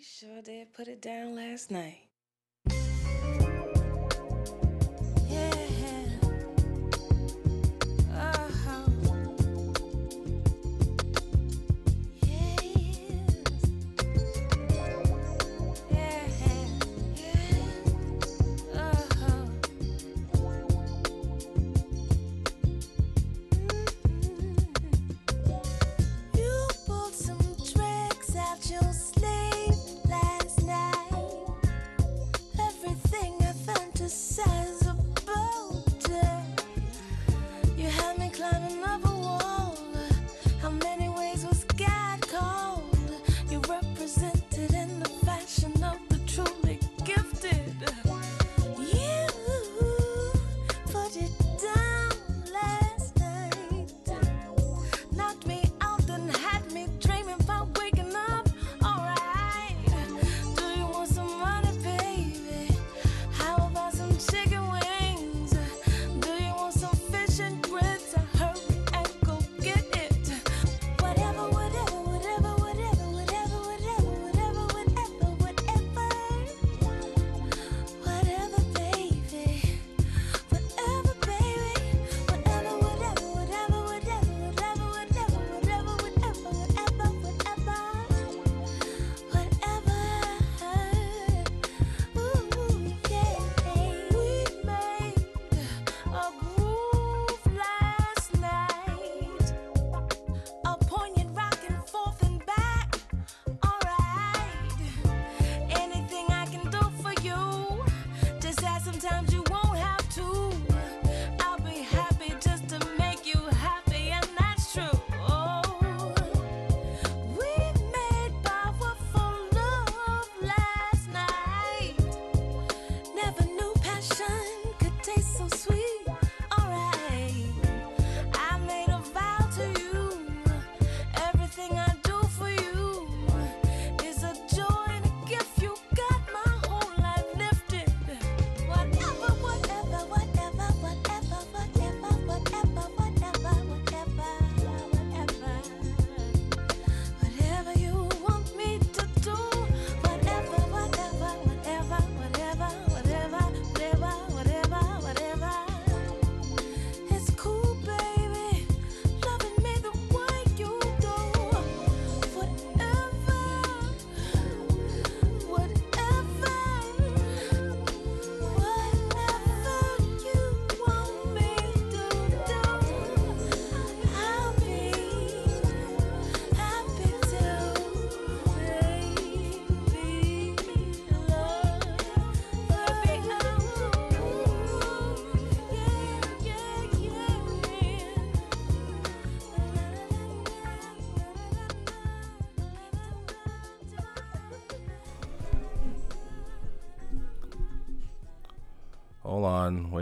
You sure did put it down last night.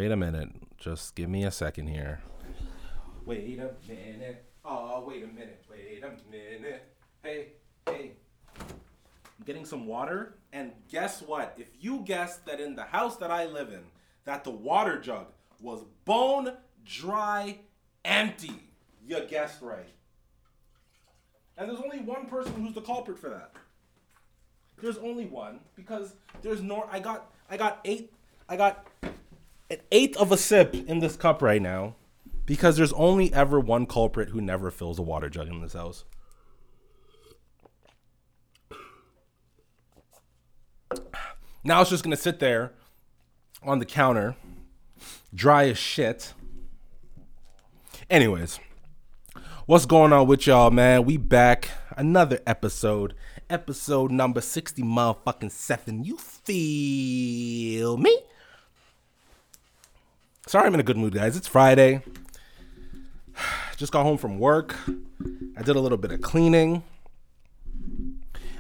Wait a minute. Just give me a second here. Wait a minute. Oh, wait a minute. Wait a minute. Hey, hey. I'm getting some water. And guess what? If you guessed that in the house that I live in, that the water jug was bone dry empty, you guessed right. And there's only one person who's the culprit for that. There's only one because there's no. I got. I got eight. I got an eighth of a sip in this cup right now because there's only ever one culprit who never fills a water jug in this house. Now it's just gonna sit there on the counter, dry as shit. Anyways, what's going on with y'all, man? We back another episode, episode number sixty, motherfucking seven. You feel me? Sorry, I'm in a good mood, guys. It's Friday. Just got home from work. I did a little bit of cleaning.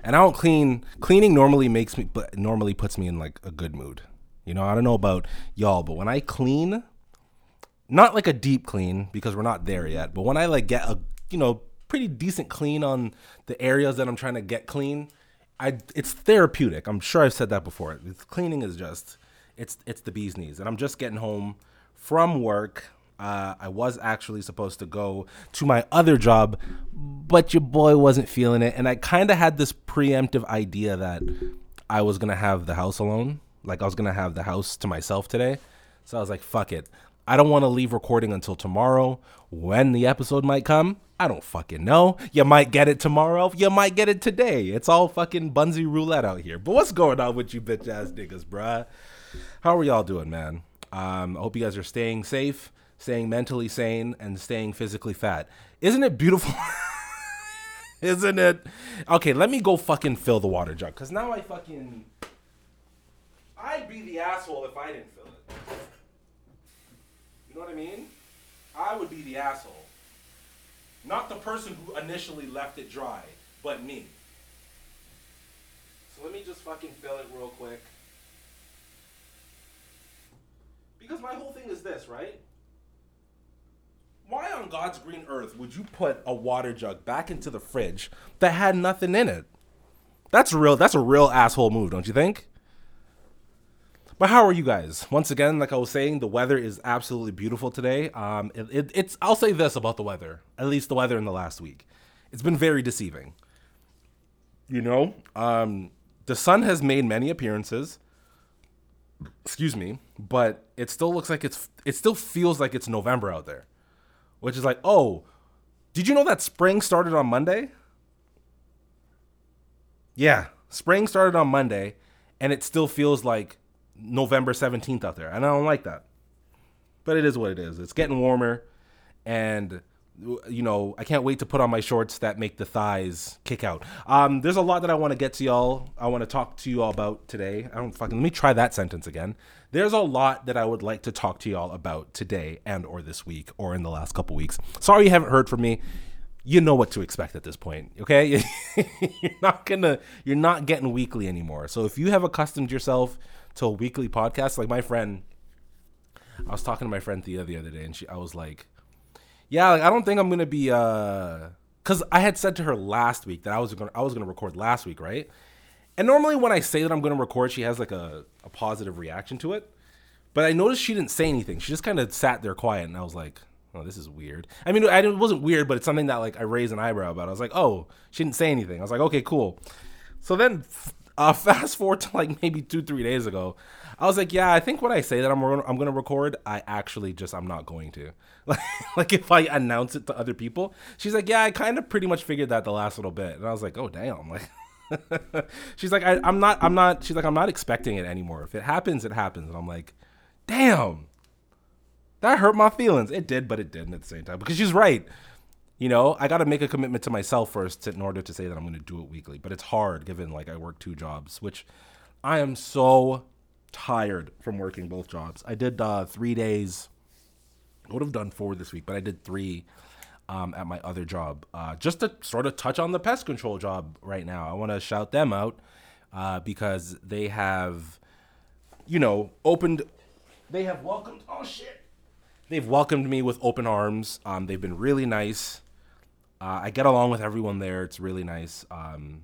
And I don't clean. Cleaning normally makes me, but normally puts me in like a good mood. You know, I don't know about y'all, but when I clean, not like a deep clean because we're not there yet, but when I like get a, you know, pretty decent clean on the areas that I'm trying to get clean, I it's therapeutic. I'm sure I've said that before. It's, cleaning is just it's it's the bee's knees. And I'm just getting home from work Uh, I was actually supposed to go to my other job, but your boy wasn't feeling it, and I kind of had this preemptive idea that I was gonna have the house alone, like I was gonna have the house to myself today. So I was like, fuck it. I don't want to leave recording until tomorrow. When the episode might come, I don't fucking know. You might get it tomorrow. You might get it today. It's all fucking Bunsie roulette out here. But what's going on with you bitch ass niggas, bruh? How are y'all doing, man? Um, I hope you guys are staying safe, staying mentally sane, and staying physically fat. Isn't it beautiful? Isn't it? Okay, let me go fucking fill the water jug. Cause now I fucking I'd be the asshole if I didn't fill it. You know what I mean? I would be the asshole. Not the person who initially left it dry, but me. So let me just fucking fill it real quick. Because my whole thing is this, right? Why on God's green earth would you put a water jug back into the fridge that had nothing in it? That's real. That's a real asshole move, don't you think? But how are you guys? Once again, like I was saying, the weather is absolutely beautiful today. Um, it, it, it's I'll say this about the weather, at least the weather in the last week, it's been very deceiving. You know, um, the sun has made many appearances. Excuse me, but it still looks like it's it still feels like it's November out there, which is like, oh, did you know that spring started on Monday? Yeah, spring started on Monday, and it still feels like November 17th out there. And I don't like that. But it is what it is. It's getting warmer and you know, I can't wait to put on my shorts that make the thighs kick out. Um, there's a lot that I want to get to y'all. I want to talk to you all about today. I don't fucking let me try that sentence again. There's a lot that I would like to talk to y'all about today and or this week or in the last couple weeks. Sorry you haven't heard from me. You know what to expect at this point, okay? you're not gonna you're not getting weekly anymore. So if you have accustomed yourself to a weekly podcast, like my friend I was talking to my friend Thea the other day and she I was like yeah, like, I don't think I'm gonna be uh, cause I had said to her last week that I was gonna I was gonna record last week, right? And normally when I say that I'm gonna record, she has like a, a positive reaction to it. But I noticed she didn't say anything. She just kind of sat there quiet, and I was like, "Oh, this is weird." I mean, it wasn't weird, but it's something that like I raised an eyebrow about. I was like, "Oh, she didn't say anything." I was like, "Okay, cool." So then, uh, fast forward to like maybe two, three days ago, I was like, "Yeah, I think when I say that I'm I'm gonna record, I actually just I'm not going to." Like, if I announce it to other people, she's like, "Yeah, I kind of pretty much figured that the last little bit," and I was like, "Oh damn!" Like. she's like, I, I'm not, I'm not. She's like, I'm not expecting it anymore. If it happens, it happens. And I'm like, damn, that hurt my feelings. It did, but it didn't at the same time because she's right. You know, I got to make a commitment to myself first in order to say that I'm going to do it weekly. But it's hard given like I work two jobs, which I am so tired from working both jobs. I did uh, three days. Would have done four this week, but I did three um, at my other job. Uh, just to sort of touch on the pest control job right now, I want to shout them out uh, because they have, you know, opened. They have welcomed. Oh shit! They've welcomed me with open arms. Um, they've been really nice. Uh, I get along with everyone there. It's really nice. Um,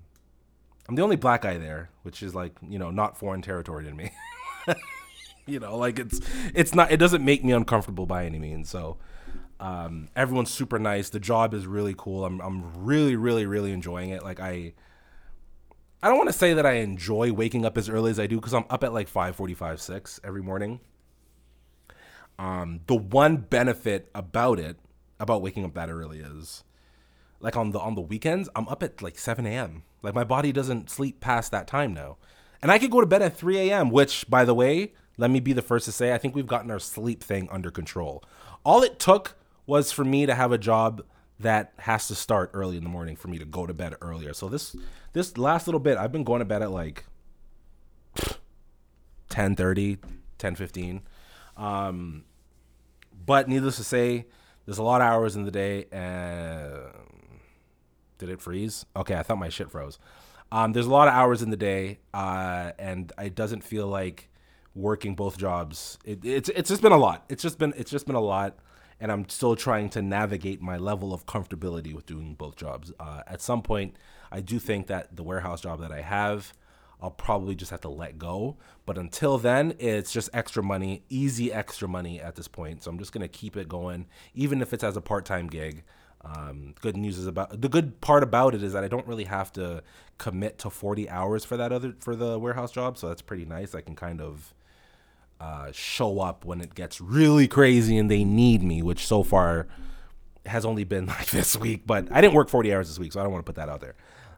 I'm the only black guy there, which is like you know not foreign territory to me. you know, like it's it's not it doesn't make me uncomfortable by any means. So um, everyone's super nice. The job is really cool. I'm I'm really really really enjoying it. Like I I don't want to say that I enjoy waking up as early as I do because I'm up at like 5:45 6 every morning. Um, the one benefit about it about waking up that early is like on the on the weekends I'm up at like 7 a.m. Like my body doesn't sleep past that time now. And I could go to bed at 3 a.m., which, by the way, let me be the first to say, I think we've gotten our sleep thing under control. All it took was for me to have a job that has to start early in the morning for me to go to bed earlier. So this this last little bit, I've been going to bed at like 10 30, 10 15. Um, but needless to say, there's a lot of hours in the day. And did it freeze? Okay, I thought my shit froze. Um, there's a lot of hours in the day, uh, and it doesn't feel like working both jobs. It, it's it's just been a lot. It's just been it's just been a lot, and I'm still trying to navigate my level of comfortability with doing both jobs. Uh, at some point, I do think that the warehouse job that I have, I'll probably just have to let go. But until then, it's just extra money, easy extra money at this point. So I'm just gonna keep it going, even if it's as a part-time gig. Um, good news is about the good part about it is that I don't really have to commit to 40 hours for that other for the warehouse job, so that's pretty nice. I can kind of uh, show up when it gets really crazy and they need me, which so far has only been like this week. But I didn't work 40 hours this week, so I don't want to put that out there.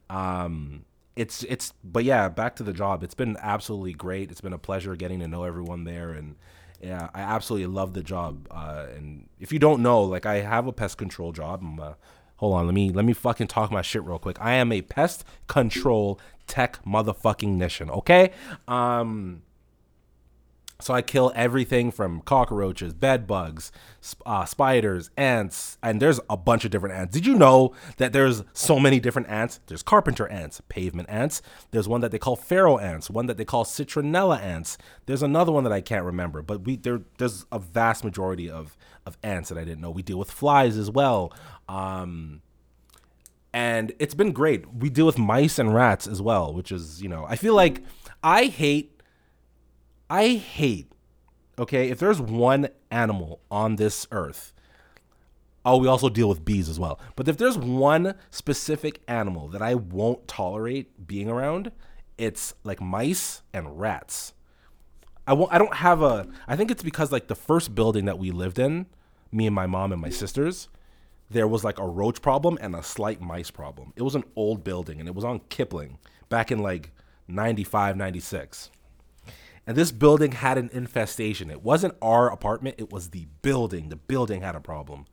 Um, it's it's but yeah, back to the job. It's been absolutely great. It's been a pleasure getting to know everyone there and yeah, I absolutely love the job. Uh, and if you don't know, like I have a pest control job. Uh, hold on, let me let me fucking talk my shit real quick. I am a pest control tech motherfucking nation. Okay, um, so I kill everything from cockroaches, bed bugs, uh, spiders, ants, and there's a bunch of different ants. Did you know that there's so many different ants? There's carpenter ants, pavement ants. There's one that they call pharaoh ants, one that they call citronella ants. There's another one that I can't remember, but we there there's a vast majority of of ants that I didn't know. We deal with flies as well. Um, and it's been great. We deal with mice and rats as well, which is, you know, I feel like I hate I hate, okay, if there's one animal on this earth, oh, we also deal with bees as well. But if there's one specific animal that I won't tolerate being around, it's like mice and rats. I won't, I don't have a, I think it's because like the first building that we lived in, me and my mom and my sisters, there was like a roach problem and a slight mice problem. It was an old building and it was on Kipling back in like 95, 96. And this building had an infestation. It wasn't our apartment, it was the building. The building had a problem.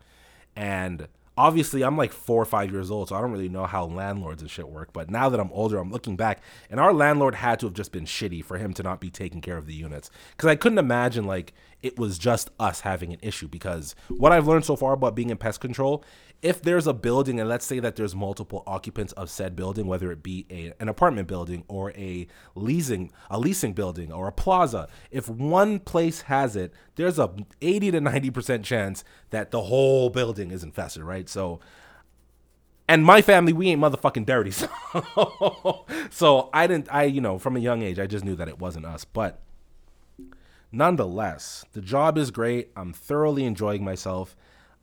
And obviously, I'm like four or five years old, so I don't really know how landlords and shit work. But now that I'm older, I'm looking back, and our landlord had to have just been shitty for him to not be taking care of the units. Because I couldn't imagine like it was just us having an issue. Because what I've learned so far about being in pest control if there's a building and let's say that there's multiple occupants of said building whether it be a, an apartment building or a leasing a leasing building or a plaza if one place has it there's a 80 to 90% chance that the whole building is infested right so and my family we ain't motherfucking dirty so, so i didn't i you know from a young age i just knew that it wasn't us but nonetheless the job is great i'm thoroughly enjoying myself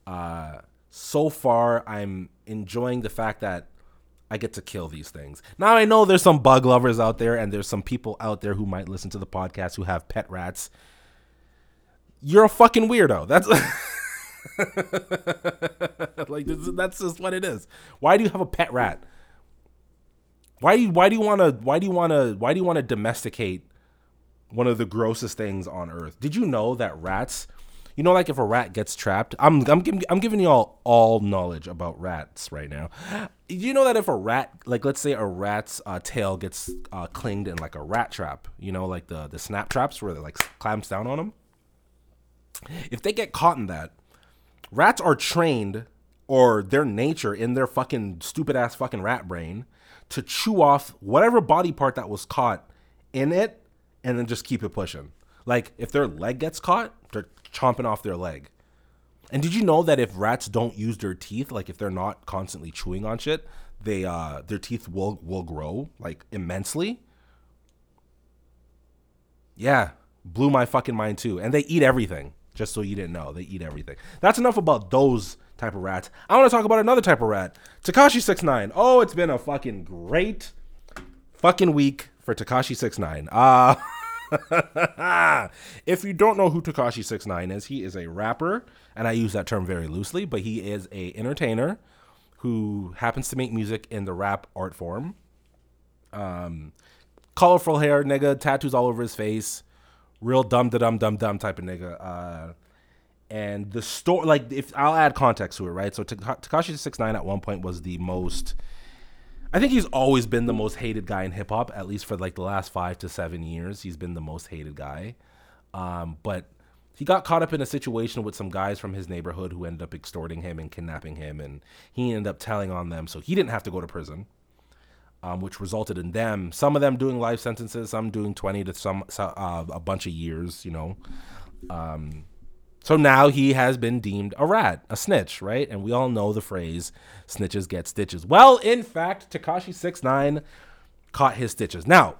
uh so far I'm enjoying the fact that I get to kill these things. Now I know there's some bug lovers out there and there's some people out there who might listen to the podcast who have pet rats. You're a fucking weirdo. That's like that's just what it is. Why do you have a pet rat? Why do you why do you want to why do you want to why do you want to domesticate one of the grossest things on earth? Did you know that rats you know, like if a rat gets trapped, I'm I'm giving I'm giving you all all knowledge about rats right now. You know that if a rat, like let's say a rat's uh, tail gets uh, clinged in like a rat trap, you know, like the the snap traps where it like clamps down on them. If they get caught in that, rats are trained or their nature in their fucking stupid ass fucking rat brain to chew off whatever body part that was caught in it and then just keep it pushing. Like if their leg gets caught, they're chomping off their leg. And did you know that if rats don't use their teeth, like if they're not constantly chewing on shit, they uh their teeth will will grow like immensely? Yeah, blew my fucking mind too. And they eat everything. Just so you didn't know, they eat everything. That's enough about those type of rats. I want to talk about another type of rat. Tekashi Six Nine. Oh, it's been a fucking great fucking week for Tekashi Six Nine. Uh if you don't know who Tekashi Six Nine is, he is a rapper, and I use that term very loosely, but he is a entertainer who happens to make music in the rap art form. Um, colorful hair, nigga, tattoos all over his face, real dumb, dumb, dumb, dumb type of nigga. Uh, and the story, like, if I'll add context to it, right? So Tekashi Six Nine at one point was the most I think he's always been the most hated guy in hip hop, at least for like the last five to seven years. He's been the most hated guy. Um, but he got caught up in a situation with some guys from his neighborhood who ended up extorting him and kidnapping him, and he ended up telling on them, so he didn't have to go to prison. Um, which resulted in them, some of them doing life sentences, some doing twenty to some uh, a bunch of years, you know. Um, so now he has been deemed a rat, a snitch, right? And we all know the phrase snitches get stitches. Well, in fact, Tekashi Six Nine caught his stitches. Now,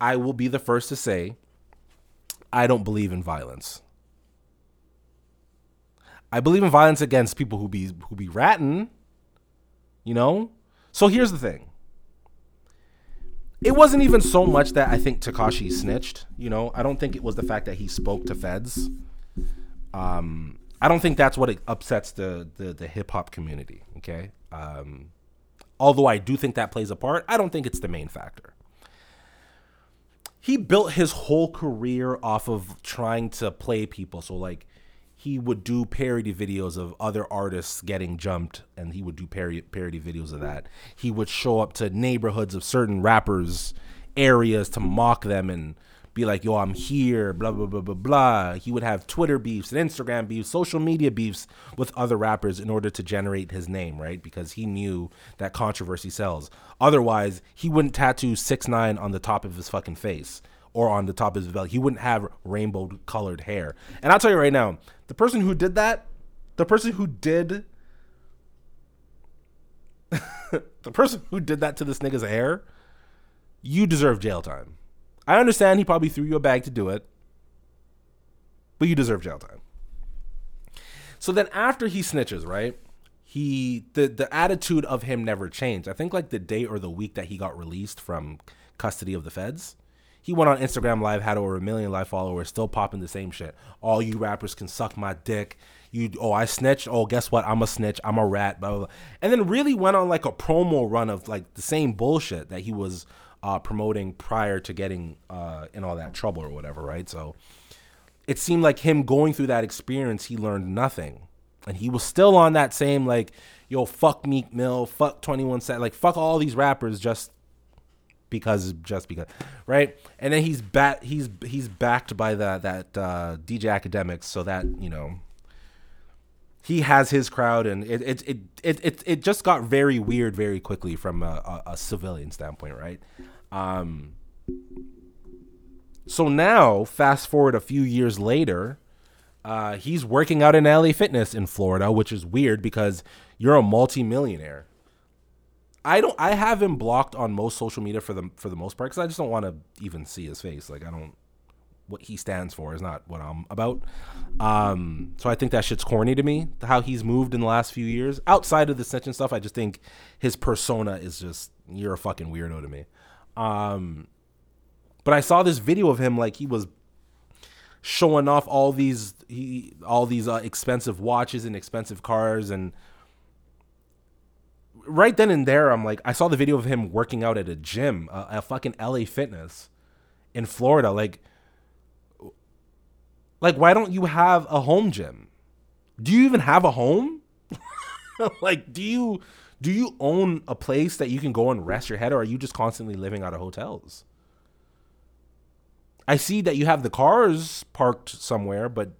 I will be the first to say I don't believe in violence. I believe in violence against people who be who be ratting. You know? So here's the thing. It wasn't even so much that I think Tekashi snitched, you know. I don't think it was the fact that he spoke to feds. Um I don't think that's what it upsets the the, the hip hop community, okay? Um although I do think that plays a part, I don't think it's the main factor he built his whole career off of trying to play people. So like he would do parody videos of other artists getting jumped and he would do parody parody videos of that. He would show up to neighborhoods of certain rappers areas to mock them and be like, yo, I'm here, blah, blah, blah, blah, blah. He would have Twitter beefs and Instagram beefs, social media beefs with other rappers in order to generate his name, right? Because he knew that controversy sells. Otherwise, he wouldn't tattoo 6 9 on the top of his fucking face or on the top of his belly. He wouldn't have rainbow colored hair. And I'll tell you right now, the person who did that, the person who did the person who did that to this nigga's hair, you deserve jail time. I understand he probably threw you a bag to do it, but you deserve jail time. So then after he snitches, right? He the the attitude of him never changed. I think like the day or the week that he got released from custody of the feds, he went on Instagram Live, had over a million live followers, still popping the same shit. All you rappers can suck my dick. You oh I snitched. Oh guess what? I'm a snitch. I'm a rat. Blah blah. blah. And then really went on like a promo run of like the same bullshit that he was uh, promoting prior to getting uh, in all that trouble or whatever, right? So it seemed like him going through that experience, he learned nothing, and he was still on that same like, yo, fuck Meek Mill, fuck Twenty One Cent, like fuck all these rappers just because just because right? And then he's bat he's he's backed by the that uh dj Akademiks so that you know he has his crowd and it it it it, it, it just got very weird very quickly from a, a, a civilian standpoint right um so now fast forward a few years later uh he's working out in LA Fitness in Florida which is weird because you're a multimillionaire I don't. I have him blocked on most social media for the for the most part because I just don't want to even see his face. Like I don't. What he stands for is not what I'm about. Um, so I think that shit's corny to me. How he's moved in the last few years. Outside of the snitch stuff, I just think his persona is just you're a fucking weirdo to me. Um, but I saw this video of him like he was showing off all these he all these uh, expensive watches and expensive cars and right then and there, I'm like, I saw the video of him working out at a gym, uh, a fucking LA Fitness in Florida. Like, like why don't you have a home gym? Do you even have a home? like, do you do you own a place that you can go and rest your head, or are you just constantly living out of hotels? I see that you have the cars parked somewhere, but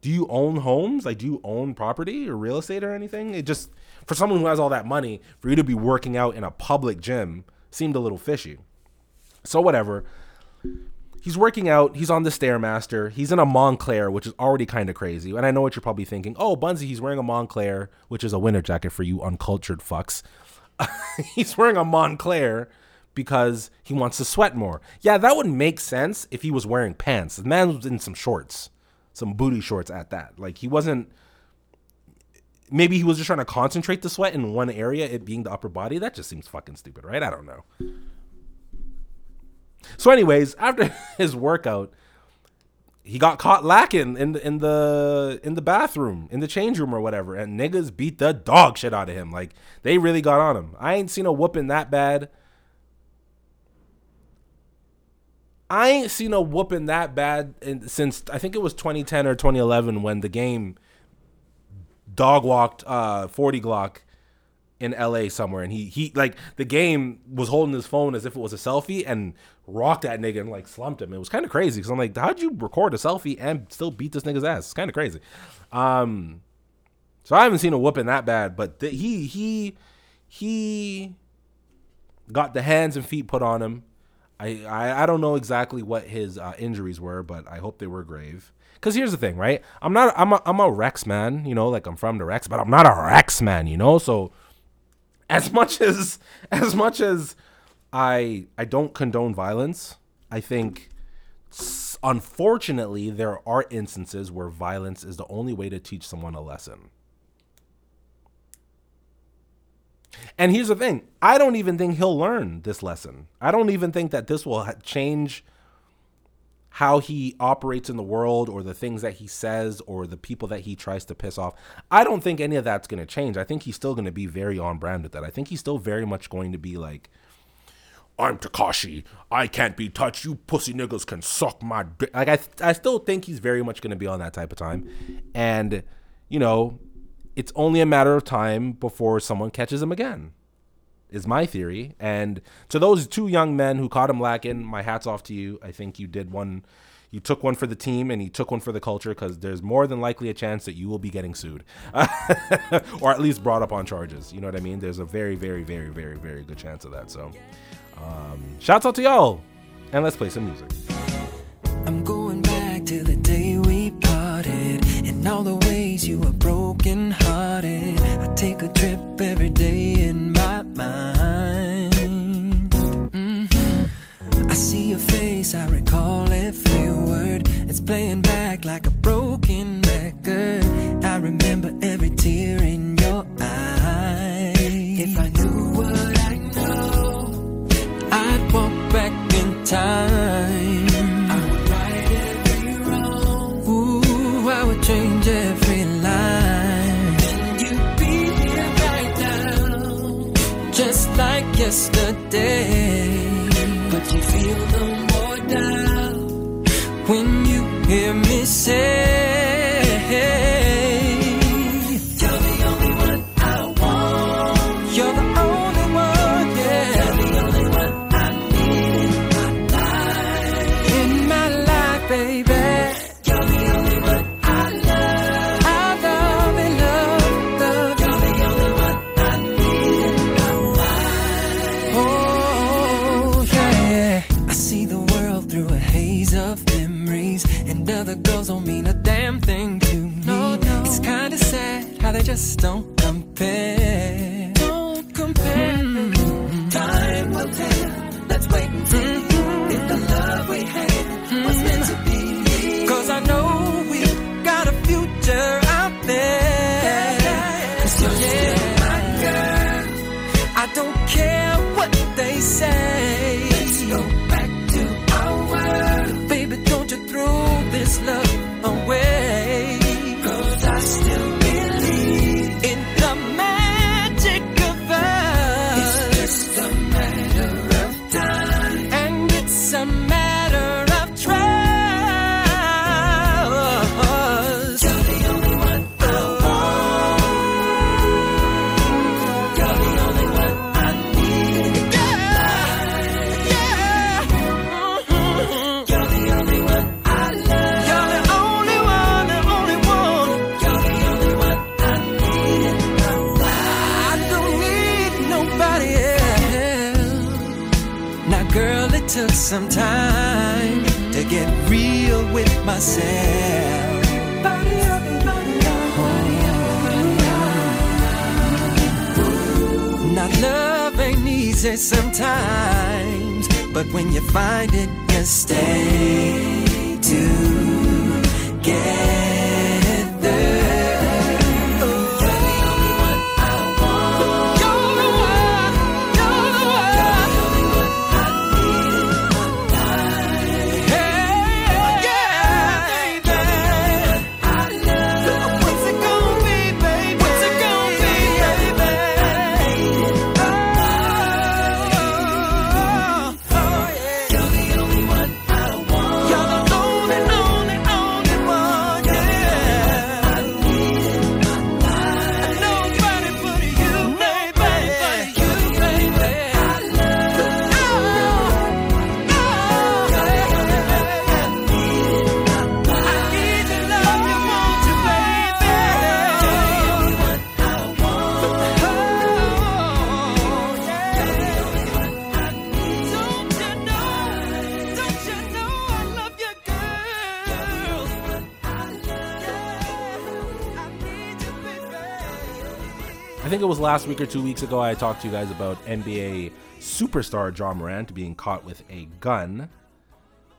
do you own homes? Like, do you own property or real estate or anything? It just for someone who has all that money, for you to be working out in a public gym seemed a little fishy. So whatever. He's working out. He's on the Stairmaster. He's in a Moncler, which is already kind of crazy. And I know what you're probably thinking. Oh, Bunsie, he's wearing a Moncler, which is a winter jacket for you uncultured fucks. he's wearing a Moncler because he wants to sweat more. Yeah, that would make sense if he was wearing pants. The man was in some shorts, some booty shorts at that. Like he wasn't maybe he was just trying to concentrate the sweat in one area, it being the upper body. That just seems fucking stupid, right? I don't know. So, anyways, after his workout, he got caught lacking in the in the in the bathroom, in the change room or whatever, and niggas beat the dog shit out of him. Like they really got on him. I ain't seen a whooping that bad. I ain't seen a whooping that bad in, since I think it was 2010 or 2011 when the game dog walked uh 40 Glocc in LA somewhere and he he like the game was holding his phone as if it was a selfie and rocked that nigga and like slumped him. It was kind of crazy because I'm like, how'd you record a selfie and still beat this nigga's ass? It's kind of crazy. Um, so I haven't seen a whooping that bad, but th- he he he got the hands and feet put on him. I I, I don't know exactly what his uh, injuries were, but I hope they were grave. Because here's the thing, right? I'm not I'm a, I'm a Rex man, you know, like I'm from the Rex, but I'm not a Rex man, you know. So as much as as much as I I don't condone violence, I think unfortunately there are instances where violence is the only way to teach someone a lesson. And here's the thing I don't even think he'll learn this lesson. I don't even think that this will change how he operates in the world or the things that he says or the people that he tries to piss off. I don't think any of that's going to change. I think he's still going to be very on brand with that. I think he's still very much going to be like, I'm Tekashi. I can't be touched. You pussy niggas can suck my dick. Like I, I still think he's very much going to be on that type of time, and you know, it's only a matter of time before someone catches him again. Is my theory. And to those two young men who caught him lacking, my hats off to you. I think you did one. You took one for the team and you took one for the culture because there's more than likely a chance that you will be getting sued or at least brought up on charges. You know what I mean? There's a very, very, very, very, very good chance of that. So, um, shouts out to y'all. And let's play some music. I'm going back to the day we parted and all the I recall every word. It's playing back like a broken record. I remember every tear in your eye. If I knew what I know, I'd walk back in time. I would right every wrong. Ooh, I would change every line. And you'd be here right now, just like yesterday. Hear me say, sad but when you find it, you stay together. Last week or two weeks ago I talked to you guys about NBA superstar Ja Morant being caught with a gun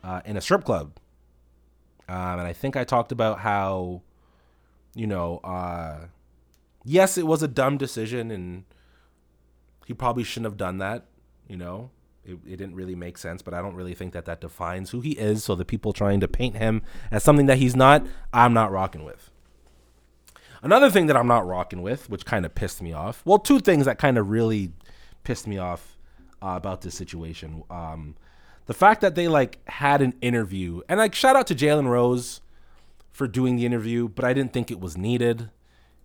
uh, in a strip club. Um, and I think I talked about how, you know, uh, yes, it was a dumb decision, and he probably shouldn't have done that. You know, it, it didn't really make sense, but I don't really think that that defines who he is. So the people trying to paint him as something that he's not, I'm not rocking with. Another thing that I'm not rocking with, which kind of pissed me off. Well, two things that kind of really pissed me off uh, about this situation. Um, the fact that they like had an interview, and like shout out to Jalen Rose for doing the interview, but I didn't think it was needed.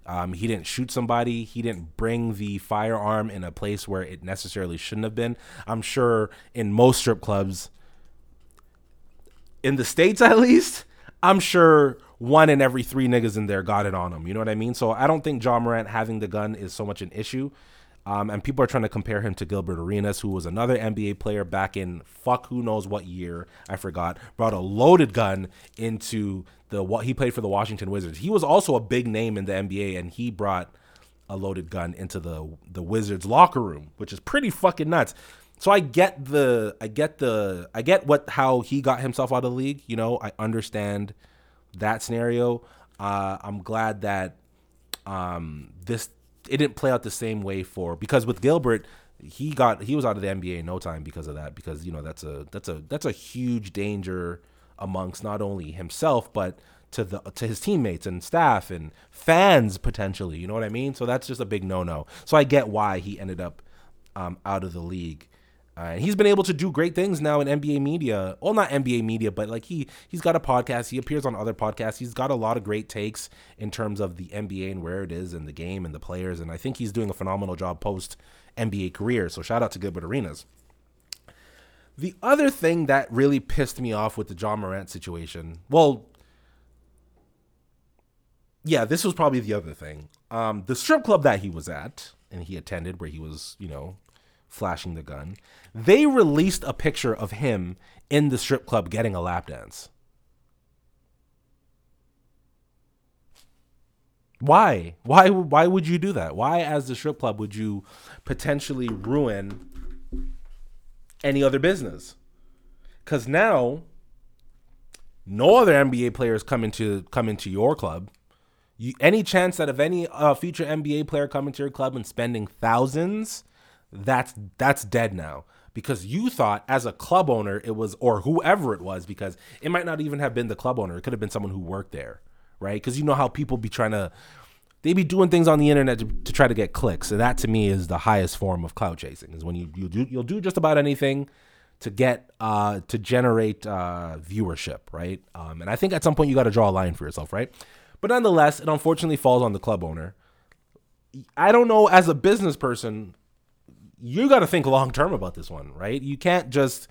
Um, he didn't shoot somebody. He didn't bring the firearm in a place where it necessarily shouldn't have been. I'm sure in most strip clubs, in the states at least, I'm sure one in every three niggas in there got it on him. You know what I mean? So I don't think Ja Morant having the gun is so much an issue. Um, and people are trying to compare him to Gilbert Arenas, who was another NBA player back in fuck who knows what year I forgot. Brought a loaded gun into the what he played for the Washington Wizards. He was also a big name in the NBA, and he brought a loaded gun into the the Wizards locker room, which is pretty fucking nuts. So I get the I get the I get what how he got himself out of the league. You know, I understand that scenario. Uh, I'm glad that um, this it didn't play out the same way for because with Gilbert he got he was out of the NBA in no time because of that because you know that's a that's a that's a huge danger amongst not only himself but to the to his teammates and staff and fans potentially you know what I mean so that's just a big no no so I get why he ended up um, out of the league uh, and he's been able to do great things now in NBA media. Well, not NBA media, but like he he's got a podcast. He appears on other podcasts. He's got a lot of great takes in terms of the NBA and where it is and the game and the players. And I think he's doing a phenomenal job post NBA career. So shout out to Gilbert Arenas. The other thing that really pissed me off with the Ja Morant situation, well, yeah, this was probably the other thing. Um, the strip club that he was at and he attended, where he was, you know, flashing the gun, they released a picture of him in the strip club getting a lap dance. Why? Why why would you do that? Why as the strip club would you potentially ruin any other business? Cuz now no other NBA players come into come into your club. You, any chance that of any uh, future NBA player coming to your club and spending thousands that's that's dead now. Because you thought as a club owner it was or whoever it was because it might not even have been the club owner it could have been someone who worked there right? Because you know how people be trying to they be doing things on the internet to, to try to get clicks. And that to me is the highest form of clout chasing is when you, you do you'll do just about anything to get uh to generate uh viewership right? Um and i think at some point you got to draw a line for yourself right? But nonetheless it unfortunately falls on the club owner. I don't know as a business person you got to think long term about this one, right? You can't just,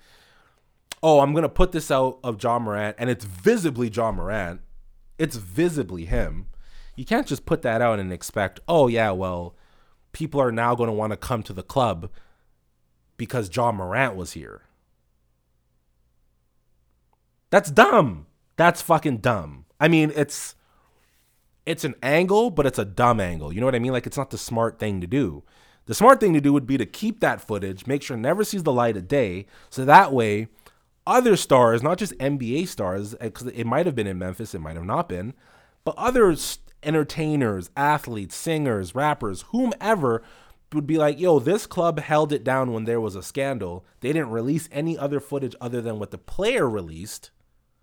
oh, I'm gonna put this out of Ja Morant, and it's visibly Ja Morant. It's visibly him. You can't just put that out and expect, oh yeah, well, people are now going to want to come to the club because Ja Morant was here. That's dumb. That's fucking dumb. I mean, it's it's an angle, but it's a dumb angle. You know what I mean? Like it's not the smart thing to do. The smart thing to do would be to keep that footage, make sure it never sees the light of day, so that way other stars, not just NBA stars, eh, because it might have been in Memphis, it might have not been, but other entertainers, athletes, singers, rappers, whomever would be like, yo, this club held it down when there was a scandal. They didn't release any other footage other than what the player released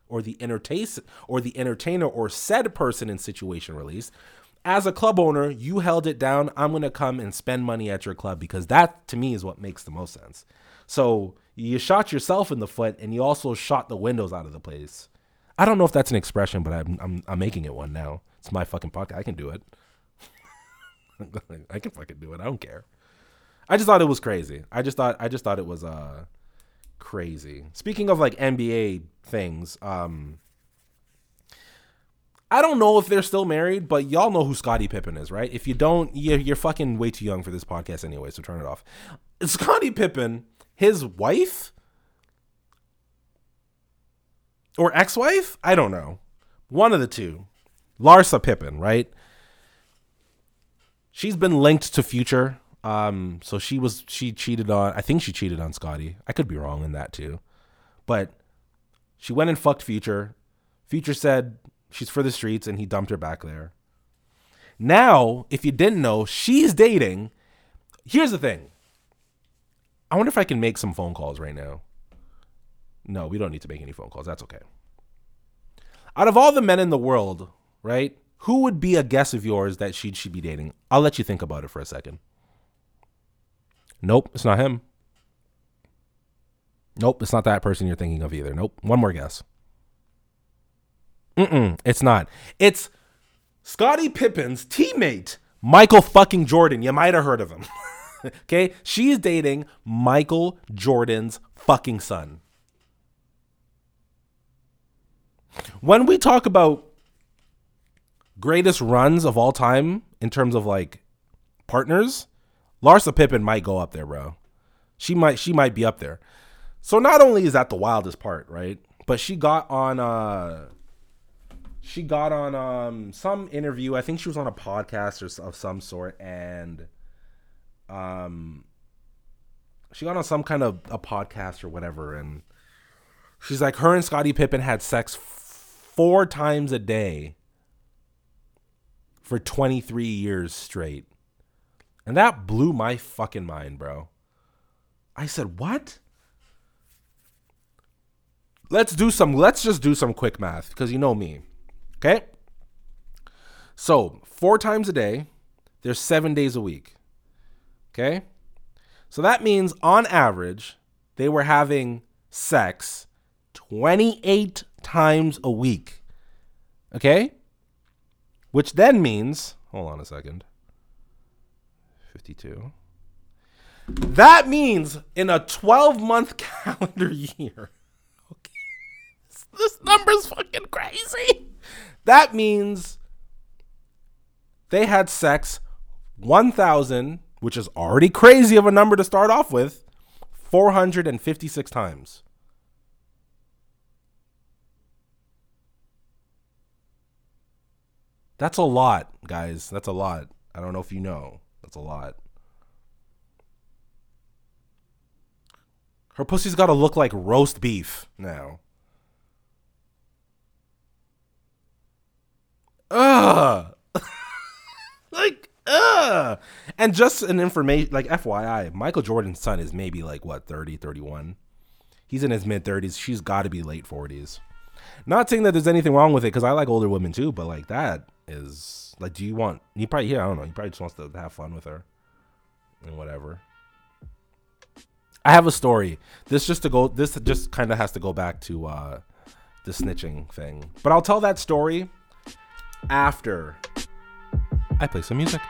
or the entertain or the entertainer or said person in situation released as a club owner, you held it down. I'm going to come and spend money at your club because that to me is what makes the most sense. So you shot yourself in the foot and you also shot the windows out of the place. I don't know if that's an expression, but I'm I'm, I'm making it one now. It's my fucking podcast. I can do it. I can fucking do it. I don't care. I just thought it was crazy. I just thought I just thought it was uh crazy. Speaking of like NBA things, um I don't know if they're still married, but y'all know who Scottie Pippen is, right? If you don't, you're, you're fucking way too young for this podcast anyway, so turn it off. Scottie Pippen, his wife or ex-wife, I don't know, one of the two, Larsa Pippen, right? She's been linked to Future, um, so she was she cheated on. I think she cheated on Scottie. I could be wrong in that too, but She went and fucked Future. Future said she's for the streets and he dumped her back there. Now, if you didn't know, she's dating. Here's the thing. I wonder if I can make some phone calls right now. No, we don't need to make any phone calls. That's okay. Out of all the men in the world, right? Who would be a guess of yours that she should be dating? I'll let you think about it for a second. Nope, it's not him. Nope, it's not that person you're thinking of either. Nope. One more guess. Mm-mm, it's not. It's Scottie Pippen's teammate, Michael fucking Jordan. You might have heard of him. okay? She is dating Michael Jordan's fucking son. When we talk about greatest runs of all time in terms of like partners, Larsa Pippen might go up there, bro. She might she might be up there. So not only is that the wildest part, right? But she got on uh she got on um some interview. I think she was on a podcast or of some sort and um she got on some kind of a podcast or whatever and she's like her and Scottie Pippen had sex four times a day for 23 years straight. And that blew my fucking mind, bro. I said, "What?" Let's do some let's just do some quick math because you know me. Okay? So, 4 times a day, there's 7 days a week. Okay? So that means on average, they were having sex 28 times a week. Okay? Which then means, hold on a second. 52. That means in a 12 month calendar year. This number's fucking crazy. That means they had sex 1,000, which is already crazy of a number to start off with, 456 times. That's a lot, guys. That's a lot. I don't know if you know. That's a lot. Her pussy's got to look like roast beef now. Ugh. like, ugh. And just an information, like FYI, Michael Jordan's son is maybe like, what, 30, 31? He's in his mid 30s. She's got to be late 40s. Not saying that there's anything wrong with it because I like older women too, but like that is like, do you want? He probably, yeah, I don't know. He probably just wants to have fun with her and whatever. I have a story. This just to go. This just kind of has to go back to uh, the snitching thing, but I'll tell that story after I play some music.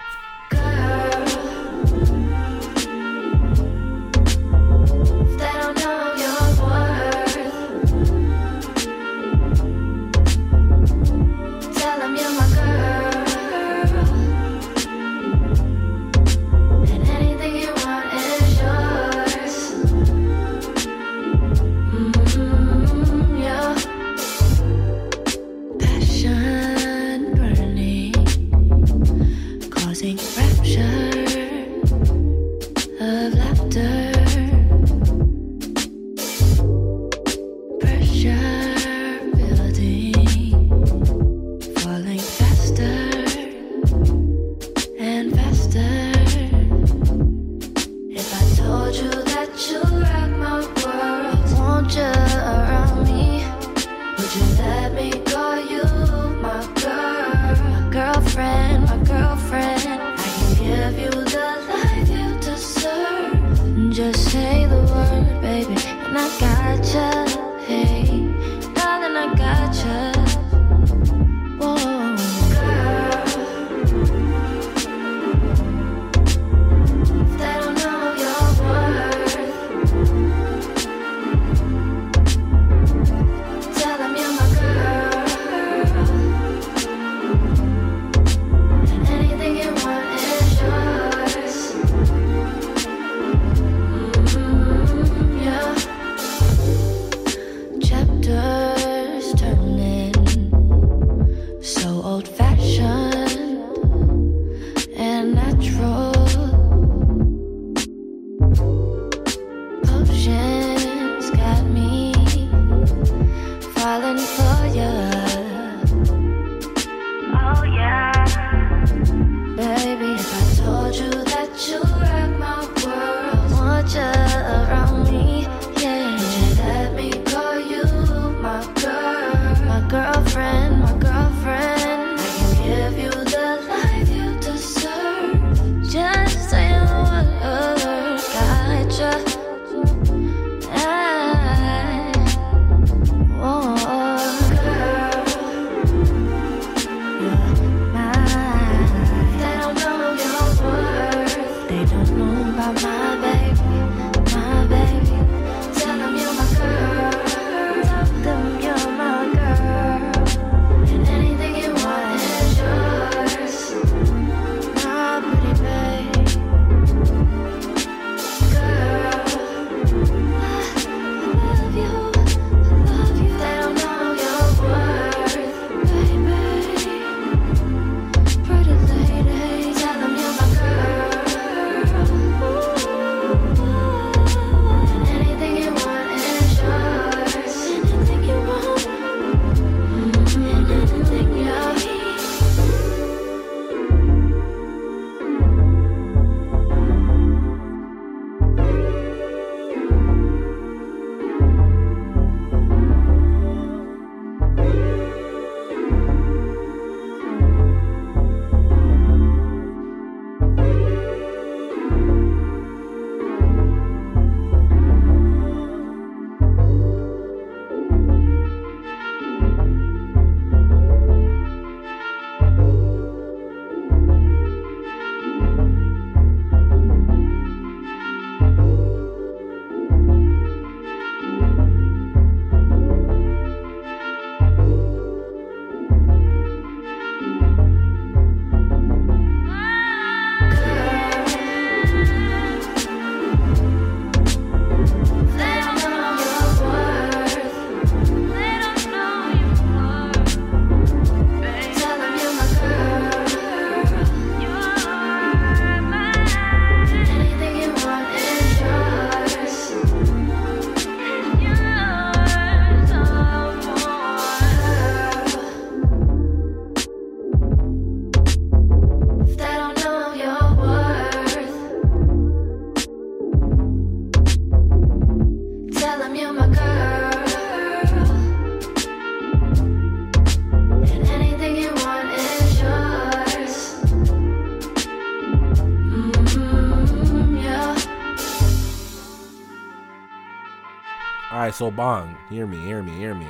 So Bong, hear me, hear me, hear me.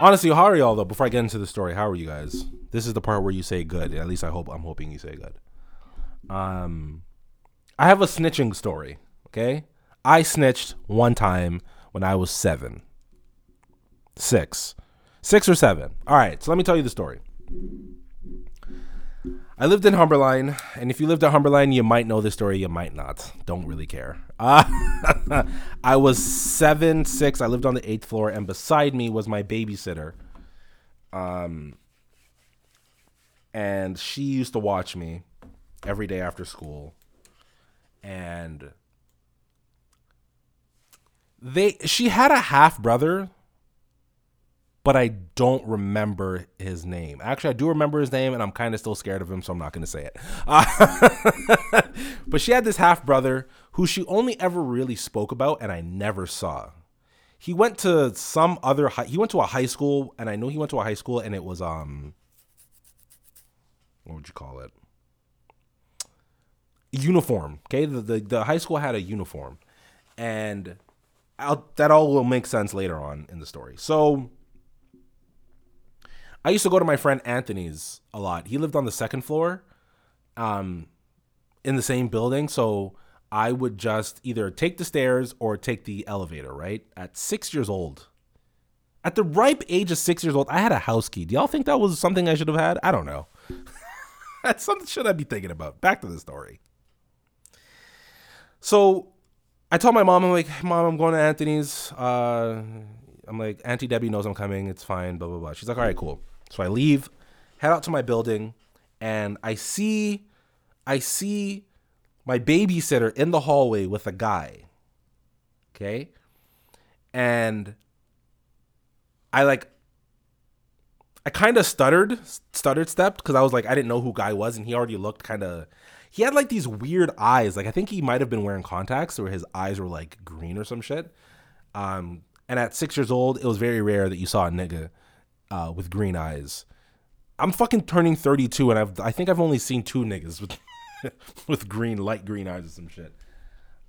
Honestly, how are y'all though? Before I get into the story, how are you guys? This is the part where you say good. At least I hope I'm hoping you say good. Um, I have a snitching story. Okay, I snitched one time when I was seven, six, six or seven. All right, so let me tell you the story. I lived in Humberline, and if you lived at Humberline, you might know this story, you might not. Don't really care. Uh, I was seven, six. I lived on the eighth floor, and beside me was my babysitter. Um, and she used to watch me every day after school, and they she had a half brother but I don't remember his name. Actually, I do remember his name, and I'm kind of still scared of him, so I'm not going to say it. Uh, but she had this half brother who she only ever really spoke about, and I never saw. He went to some other high, he went to a high school, and I know he went to a high school, and it was um, what would you call it? Uniform. Okay, the the, the high school had a uniform, and I'll, that all will make sense later on in the story. So I used to go to my friend Anthony's a lot. He lived on the second floor, um, in the same building. So I would just either take the stairs or take the elevator. Right at six years old, at the ripe age of six years old, I had a house key. Do y'all think that was something I should have had? I don't know. That's something should I be thinking about. Back to the story. So I told my mom, I'm like, Mom, I'm going to Anthony's. Uh, I'm like, Auntie Debbie knows I'm coming. It's fine. Blah blah blah. She's like, all right, cool. So I leave, head out to my building, and I see, I see my babysitter in the hallway with a guy. Okay, and I like, I kind of stuttered, stuttered stepped because I was like, I didn't know who guy was, and he already looked kind of. He had like these weird eyes. Like I think he might have been wearing contacts, or his eyes were like green or some shit. Um, and at six years old, it was very rare that you saw a nigga uh, with green eyes. I'm fucking turning 32, and I've I think I've only seen two niggas with with green light green eyes or some shit.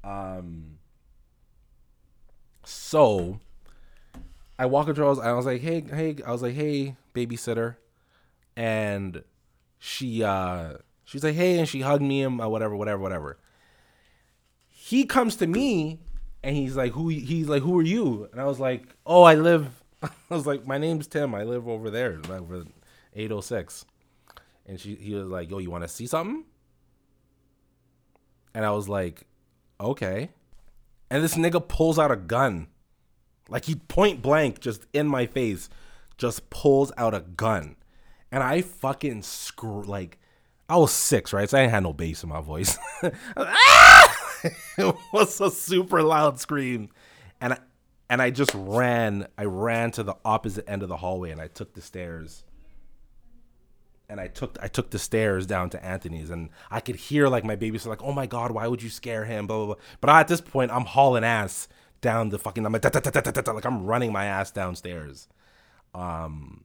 Um. So, I walk up to her. I was, I was like, "Hey, hey," I was like, "Hey, babysitter," and she uh she's like, "Hey," and she hugged me and uh, whatever, whatever, whatever. He comes to me and he's like, "Who?" He's like, "Who are you?" And I was like, "Oh, I live." I was like, "My name's Tim. I live over there, over 806." And she, he was like, "Yo, you want to see something?" And I was like, "Okay." And this nigga pulls out a gun, like he point blank, just in my face, just pulls out a gun, and I fucking screw like. I was six, right? So I had no bass in my voice. it was a super loud scream, and and I just ran. I ran to the opposite end of the hallway, and I took the stairs. And I took I took the stairs down to Anthony's, and I could hear like my baby's like, "Oh my god, why would you scare him?" Blah blah blah. But at this point, I'm hauling ass down the fucking. I'm like, like I'm running my ass downstairs. Um,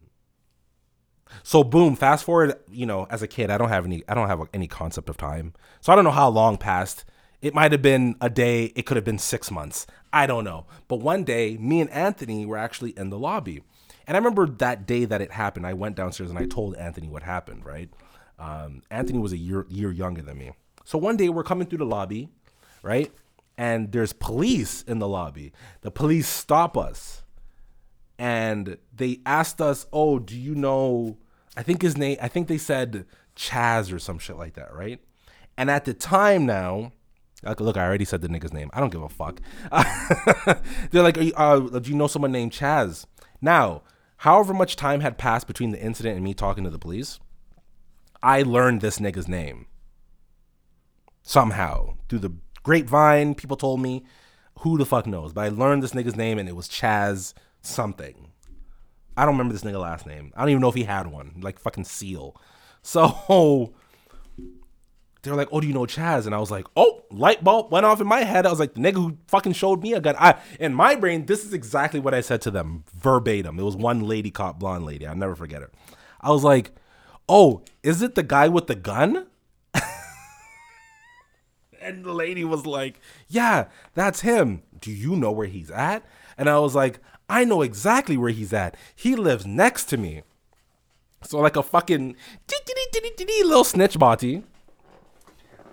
so boom, fast forward, you know, as a kid, I don't have any I don't have any concept of time. So I don't know how long passed. It might have been a day, it could have been 6 months. I don't know. But one day, me and Anthony were actually in the lobby. And I remember that day that it happened, I went downstairs and I told Anthony what happened, right? Um, Anthony was a year year younger than me. So one day we're coming through the lobby, right? And there's police in the lobby. The police stop us and they asked us, "Oh, do you know?" I think his name. I think they said Chaz or some shit like that, right? And at the time now, like, look, I already said the nigga's name. I don't give a fuck. They're like, you, uh, "Do you know someone named Chaz?" Now, however much time had passed between the incident and me talking to the police, I learned this nigga's name somehow through the grapevine. People told me. Who the fuck knows? But I learned this nigga's name and it was Chaz something. I don't remember this nigga last name. I don't even know if he had one. Like fucking Seal. So they were like, "Oh, do you know Chaz?" And I was like, "Oh, light bulb went off in my head." I was like, "The nigga who fucking showed me a gun." I in my brain, this is exactly what I said to them verbatim. It was one lady cop, blonde lady. I'll never forget her. I was like, "Oh, is it the guy with the gun?" and the lady was like, "Yeah, that's him. Do you know where he's at?" And I was like, "I know exactly where he's at. He lives next to me." So like a fucking little snitch body.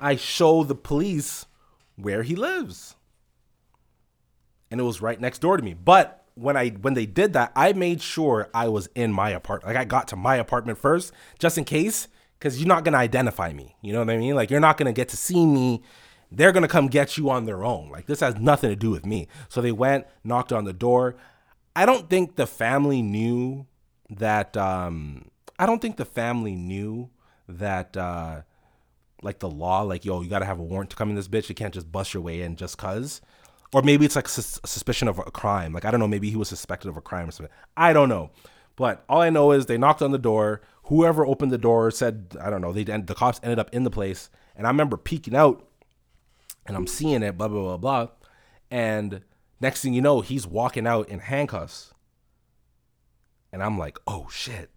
I show the police where he lives. And it was right next door to me. But when I when they did that, I made sure I was in my apartment. Like I got to my apartment first, just in case, because you're not gonna identify me. You know what I mean? Like you're not gonna get to see me. They're gonna come get you on their own. Like this has nothing to do with me. So they went, knocked on the door. I don't think the family knew that um I don't think the family knew that uh like the law, like yo, you gotta have a warrant to come in this bitch. You can't just bust your way in just cause. Or maybe it's like sus- suspicion of a crime. Like I don't know, maybe he was suspected of a crime or something. I don't know. But all I know is they knocked on the door. Whoever opened the door said, I don't know. They the cops ended up in the place, and I remember peeking out, and I'm seeing it, blah blah blah blah, and next thing you know, he's walking out in handcuffs, and I'm like, oh shit,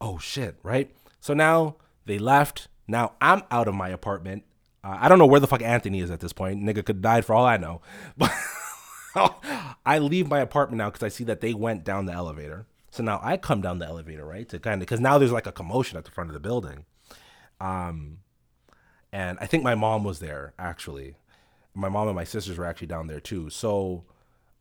oh shit, right? So now they left. Now I'm out of my apartment. Uh, I don't know where the fuck Anthony is at this point. Nigga could died for all I know. But I leave my apartment now because I see that they went down the elevator. So now I come down the elevator, right? To kind of because now there's like a commotion at the front of the building. Um, and I think my mom was there actually. My mom and my sisters were actually down there too. So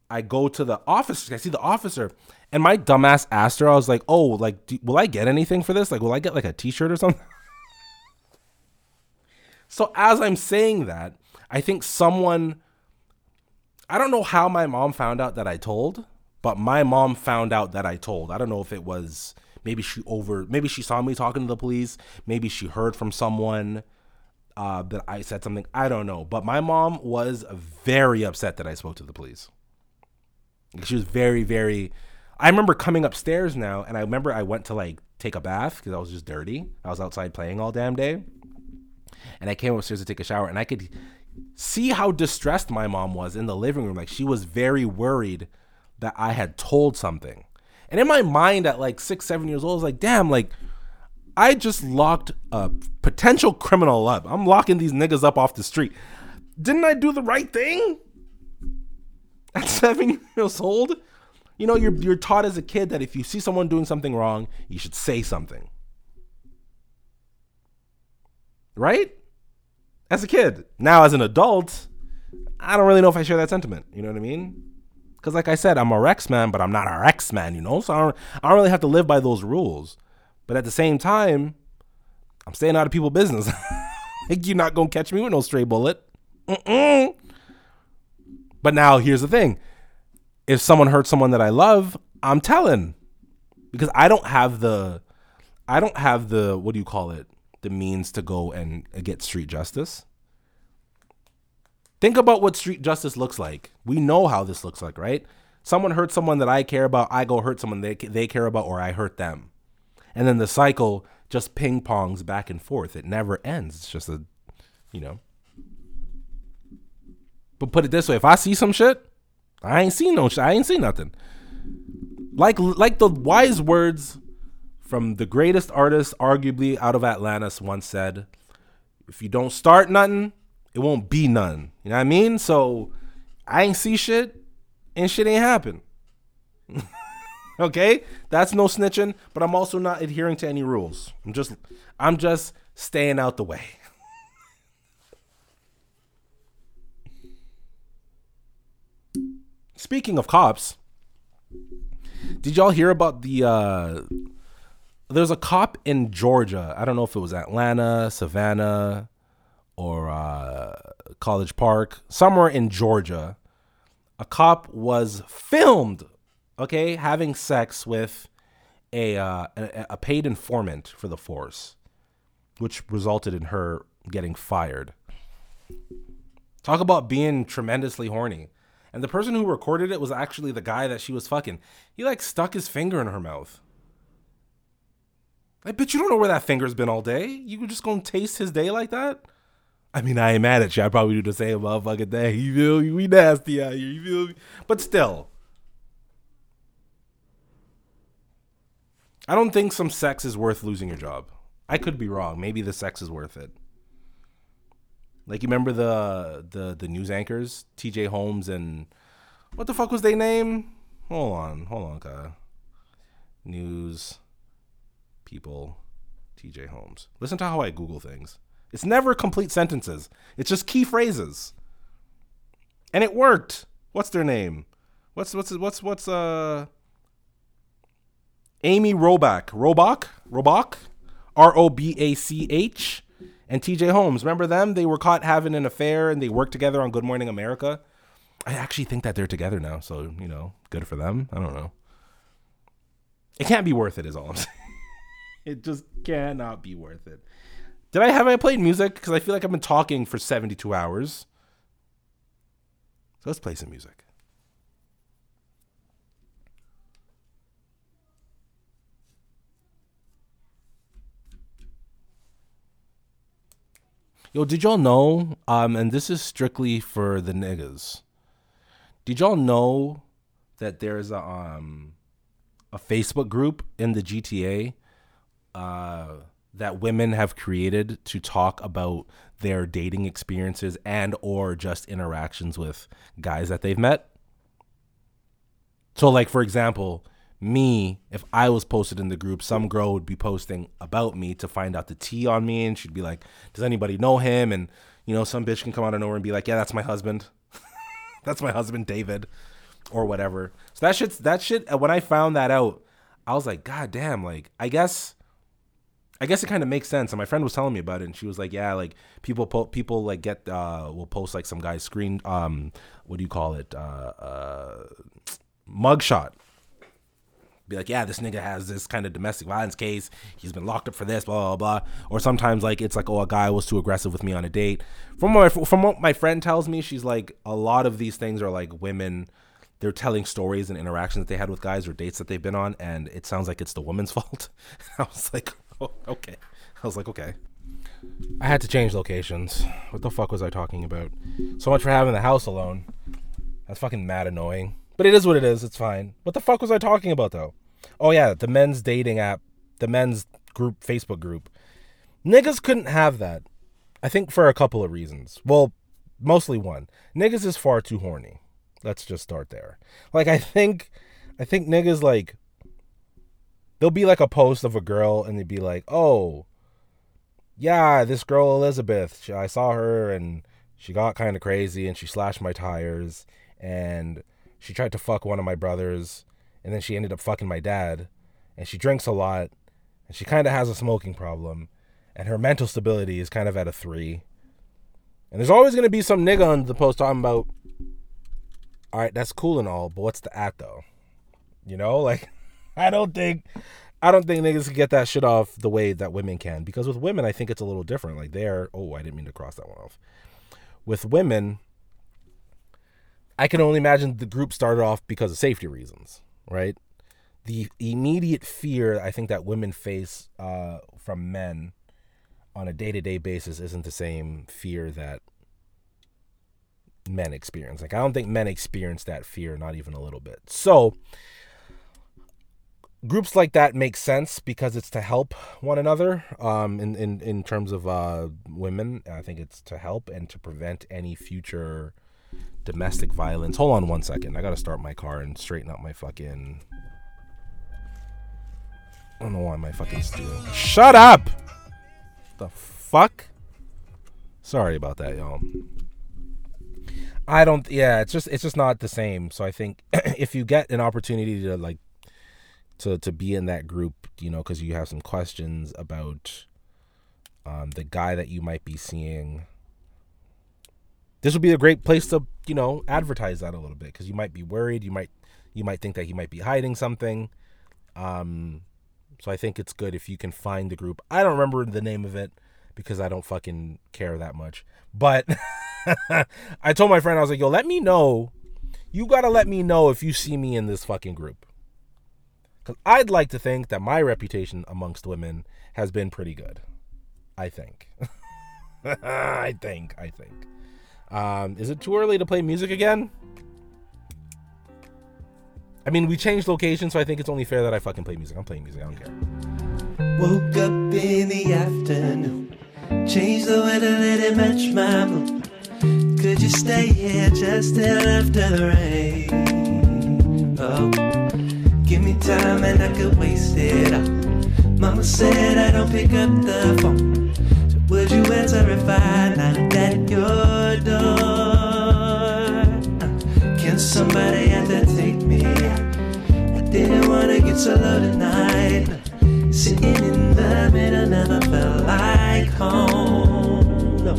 I go to the office. I see the officer, and my dumbass asked her. I was like, "Oh, like, do, will I get anything for this? Like, will I get like a T-shirt or something?" So as I'm saying that, I think someone. I don't know how my mom found out that I told, but my mom found out that I told. I don't know if it was maybe she over, maybe she saw me talking to the police, maybe she heard from someone uh, that I said something. I don't know, but my mom was very upset that I spoke to the police. She was very, very. I remember coming upstairs now, and I remember I went to like take a bath because I was just dirty. I was outside playing all damn day, and I came upstairs to take a shower, and I could see how distressed my mom was in the living room. Like she was very worried that I had told something. And in my mind, at like six, seven years old, I was like, damn, like I just locked a potential criminal up. I'm locking these niggas up off the street. Didn't I do the right thing? At seven years old, you know, you're you're taught as a kid that if you see someone doing something wrong, you should say something. Right? As a kid. Now as an adult, I don't really know if I share that sentiment. You know what I mean? Because like I said, I'm a Rex man, but I'm not a Rex man, you know? So I don't, I don't really have to live by those rules. But at the same time, I'm staying out of people's business. you're not gonna catch me with no stray bullet. Mm-mm. But now here's the thing: if someone hurts someone that I love, I'm telling because I don't have the, I don't have the what do you call it? The means to go and get street justice. Think about what street justice looks like. We know how this looks like, right? Someone hurts someone that I care about, I go hurt someone they they care about, or I hurt them and then the cycle just ping pongs back and forth. It never ends. It's just a, you know. But put it this way: if I see some shit, I ain't seen no shit. I ain't seen nothing. Like like the wise words from the greatest artist, arguably out of Atlantis, once said: "If you don't start nothing, it won't be none." You know what I mean? So I ain't see shit, and shit ain't happen. okay that's no snitching but i'm also not adhering to any rules i'm just i'm just staying out the way speaking of cops did y'all hear about the uh there's a cop in georgia i don't know if it was atlanta savannah or uh college park somewhere in georgia a cop was filmed okay, having sex with a, uh, a a paid informant for the force, which resulted in her getting fired. Talk about being tremendously horny. And the person who recorded it was actually the guy that she was fucking. He like stuck his finger in her mouth. I bet you don't know where that finger's been all day. You just gonna taste his day like that? I mean, I ain't mad at you. I probably do the same motherfucking thing. You feel me? We nasty out here. You feel me? But still, I don't think some sex is worth losing your job. I could be wrong. Maybe the sex is worth it. Like you remember the the the news anchors, T.J. Holmes and what the fuck was their name? Hold on, hold on, guy. News people, T.J. Holmes. Listen to how I Google things. It's never complete sentences. It's just key phrases. And it worked. What's their name? What's what's what's what's uh Amy Robach. Robach? Robach? R O B A C H and TJ Holmes. Remember them? They were caught having an affair and they worked together on Good Morning America. I actually think that they're together now, so you know, good for them. I don't know. It can't be worth it, is all I'm saying. It just cannot be worth it. Did I have I played music? Because I feel like I've been talking for 72 hours. So let's play some music. Yo, did y'all know? Um, and this is strictly for the niggas. Did y'all know that there's a um a Facebook group in the GTA uh that women have created to talk about their dating experiences and or just interactions with guys that they've met? So like for example, me, if I was posted in the group, some girl would be posting about me to find out the tea on me, and she'd be like, "Does anybody know him?" And you know, some bitch can come out of nowhere and be like, "Yeah, that's my husband. that's my husband, David, or whatever." So that shit's that shit. When I found that out, I was like, "God damn!" Like, I guess. I guess it kind of makes sense. And my friend was telling me about it, and she was like, "Yeah, like people, po- people like get uh, will post like some guy's screen, um, what do you call it, uh, uh, mugshot, be like, yeah, this nigga has this kind of domestic violence case. He's been locked up for this, blah blah blah. Or sometimes like it's like, oh, a guy was too aggressive with me on a date. From what my, from what my friend tells me, she's like, a lot of these things are like women. They're telling stories and interactions that they had with guys or dates that they've been on, and it sounds like it's the woman's fault. I was like, oh, okay. I was like, okay. I had to change locations. What the fuck was I talking about? So much for having the house alone. That's fucking mad annoying. But it is what it is. It's fine. What the fuck was I talking about though? Oh yeah, the men's dating app, the men's group Facebook group. Niggas couldn't have that. I think for a couple of reasons. Well, mostly one. Niggas is far too horny. Let's just start there. Like I think I think niggas like there'll be like a post of a girl and they'd be like, "Oh, yeah, this girl Elizabeth, she, I saw her and she got kind of crazy and she slashed my tires and she tried to fuck one of my brothers and then she ended up fucking my dad and she drinks a lot and she kind of has a smoking problem and her mental stability is kind of at a 3 and there's always going to be some nigga on the post talking about all right that's cool and all but what's the at though? You know like i don't think i don't think niggas can get that shit off the way that women can because with women i think it's a little different like they're oh i didn't mean to cross that one off with women I can only imagine the group started off because of safety reasons, right? The immediate fear I think that women face uh, from men on a day to day basis isn't the same fear that men experience. Like, I don't think men experience that fear, not even a little bit. So, groups like that make sense because it's to help one another um, in, in, in terms of uh, women. I think it's to help and to prevent any future domestic violence. Hold on one second. I gotta start my car and straighten out my fucking. I don't know why my fucking steel. Shut up! The fuck? Sorry about that, y'all. I don't. Yeah, it's just it's just not the same. So I think if you get an opportunity to like to to be in that group, you know, because you have some questions about um, the guy that you might be seeing. This would be a great place to you know advertise that a little bit because you might be worried you might you might think that he might be hiding something. Um so i think it's good if you can find the group. I don't remember the name of it because i don't fucking care that much but i told my friend i was like yo let me know. You gotta let me know if you see me in this fucking group because i'd like to think that my reputation amongst women has been pretty good i think I think. I think. Um, is it too early to play music again? I mean, we changed location, so I think it's only fair that I fucking play music. I'm playing music. I don't care. Woke up in the afternoon. Changed the weather, let it match my mood. Could you stay here just till after the rain? Oh, give me time and I could waste it all. Mama said I don't pick up the phone. So would you answer if I knocked at your door? Uh, Can somebody to take me out? I didn't wanna get so low tonight. No. Sitting in the middle never felt like home. No.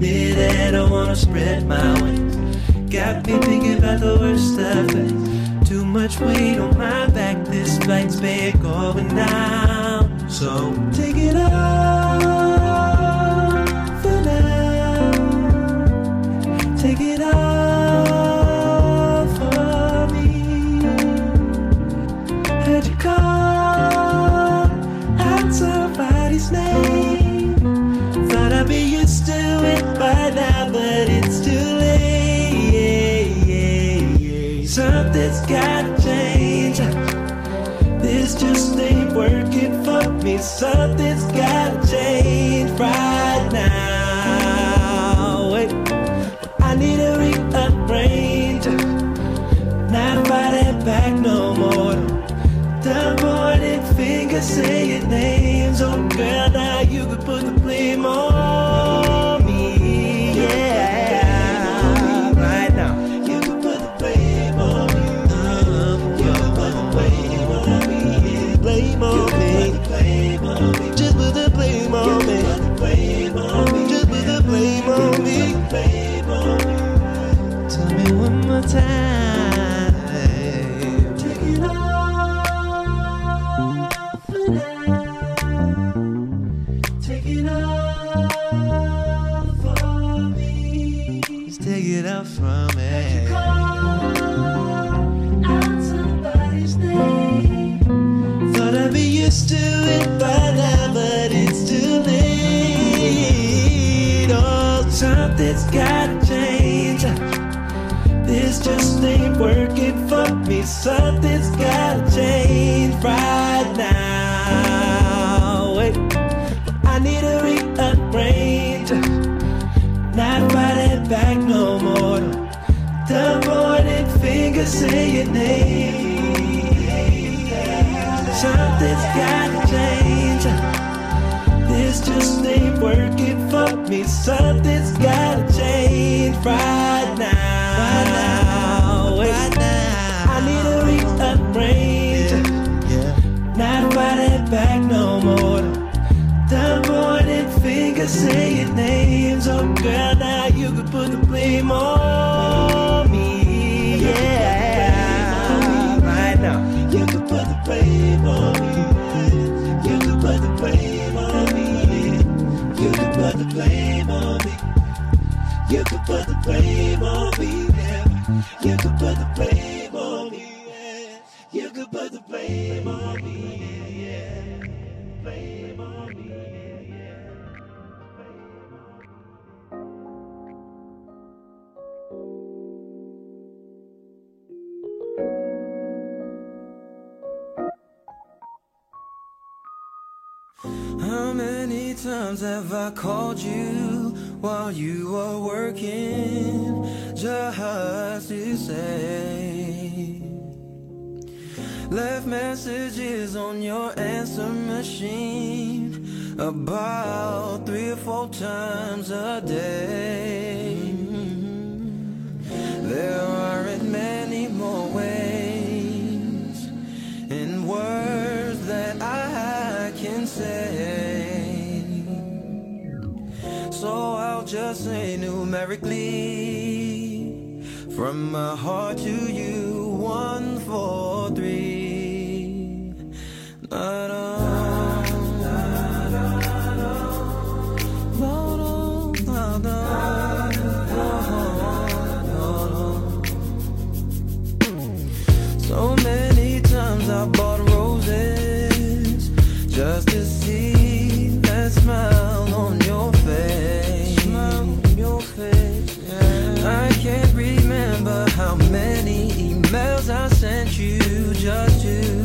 I don't wanna spread my wings. Got me thinking about the worst of things. Too much weight on my back. This flight's been going down. So take it off for now. Take it off for me. Heard you call gotta change. This just ain't working for me. Something's gotta change right now. Wait, I need a rearrange. Not fighting back no more. The morning fingers saying names. Oh, girl, now you could put the blame on Tell me one more time. Take it for me. Something's gotta change right now. Wait, I need a rearrange. Not fighting back no more. The morning fingers say your name. Something's gotta change. This just ain't working for me. Something's gotta change right fingers say your names. Oh, girl, now you could put the blame on me. Yeah, right now. You could put the blame on me. You could put the blame on me. You could put the blame on me. You could put the blame on me. You could put the blame on me. You could put the blame on me. Yeah. Blame on me. Times have I called you while you were working just to say? Left messages on your answer machine about three or four times a day. There aren't many more ways in words that I can say. So I'll just say numerically from my heart to you, one, four, three. Na-da, na-da, So many times I bought roses just to see that smile how many emails I sent you just to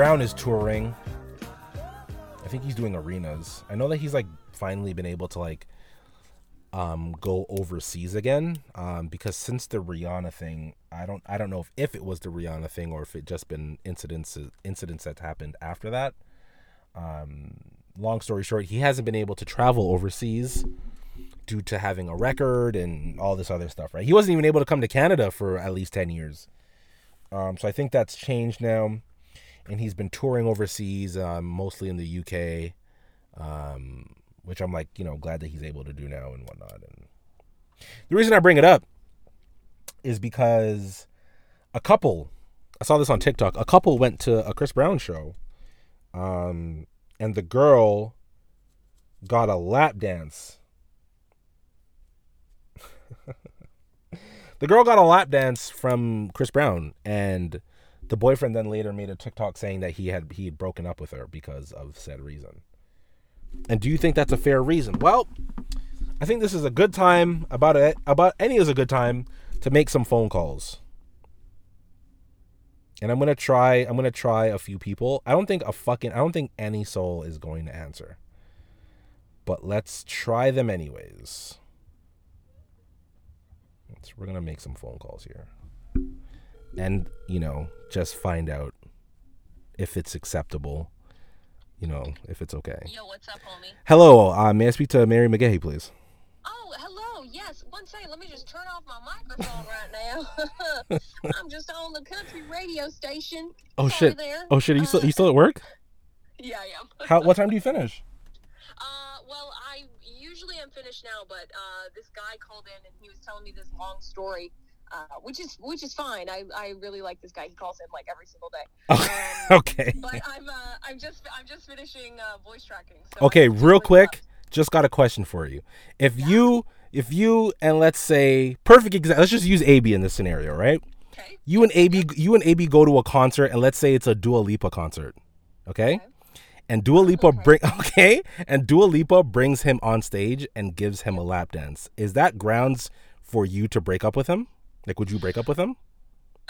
Brown is touring. I think he's doing arenas. I know that he's like finally been able to like um go overseas again um because since the Rihanna thing, I don't I don't know if, if it was the Rihanna thing or if it just been incidents incidents that happened after that. Um long story short, he hasn't been able to travel overseas due to having a record and all this other stuff, right? He wasn't even able to come to Canada for at least 10 years. Um, so I think that's changed now. And he's been touring overseas, um, mostly in the UK, um, which I'm like, you know, glad that he's able to do now and whatnot. And the reason I bring it up is because a couple, I saw this on TikTok, a couple went to a Chris Brown show, um, and the girl got a lap dance. the girl got a lap dance from Chris Brown, and the boyfriend then later made a TikTok saying that he had he had broken up with her because of said reason. And do you think that's a fair reason? Well, I think this is a good time about it about any is a good time to make some phone calls. And I'm gonna try I'm gonna try a few people. I don't think a fucking I don't think any soul is going to answer. But let's try them anyways. Let's, we're gonna make some phone calls here. And, you know, just find out if it's acceptable. You know, if it's okay. Yo, what's up, homie? Hello, uh, may I speak to Mary McGahey, please? Oh, hello. yes. One second. Let me just turn off my microphone right now. I'm just on the country radio station. Oh Sorry shit. There. Oh shit. Are you still you still at work? Yeah, I am. How? What time do you finish? Uh, well, I usually am finished now, but uh, this guy called in and he was telling me this long story, uh, which is which is fine. I, I really like this guy. He calls in like every single day. Um, okay. but I'm uh, I'm just I'm just finishing uh, voice tracking. So Okay. Real quick. up. Just got a question for you. If you if you and let's say perfect example. Let's just use AB in this scenario, right? Okay. You and AB you and AB go to a concert and let's say it's a Dua Lipa concert. Okay? Okay. And Dua Lipa Okay. bring okay, and Dua Lipa brings him on stage and gives him a lap dance. Is that grounds for you to break up with him? Like would you break up with him?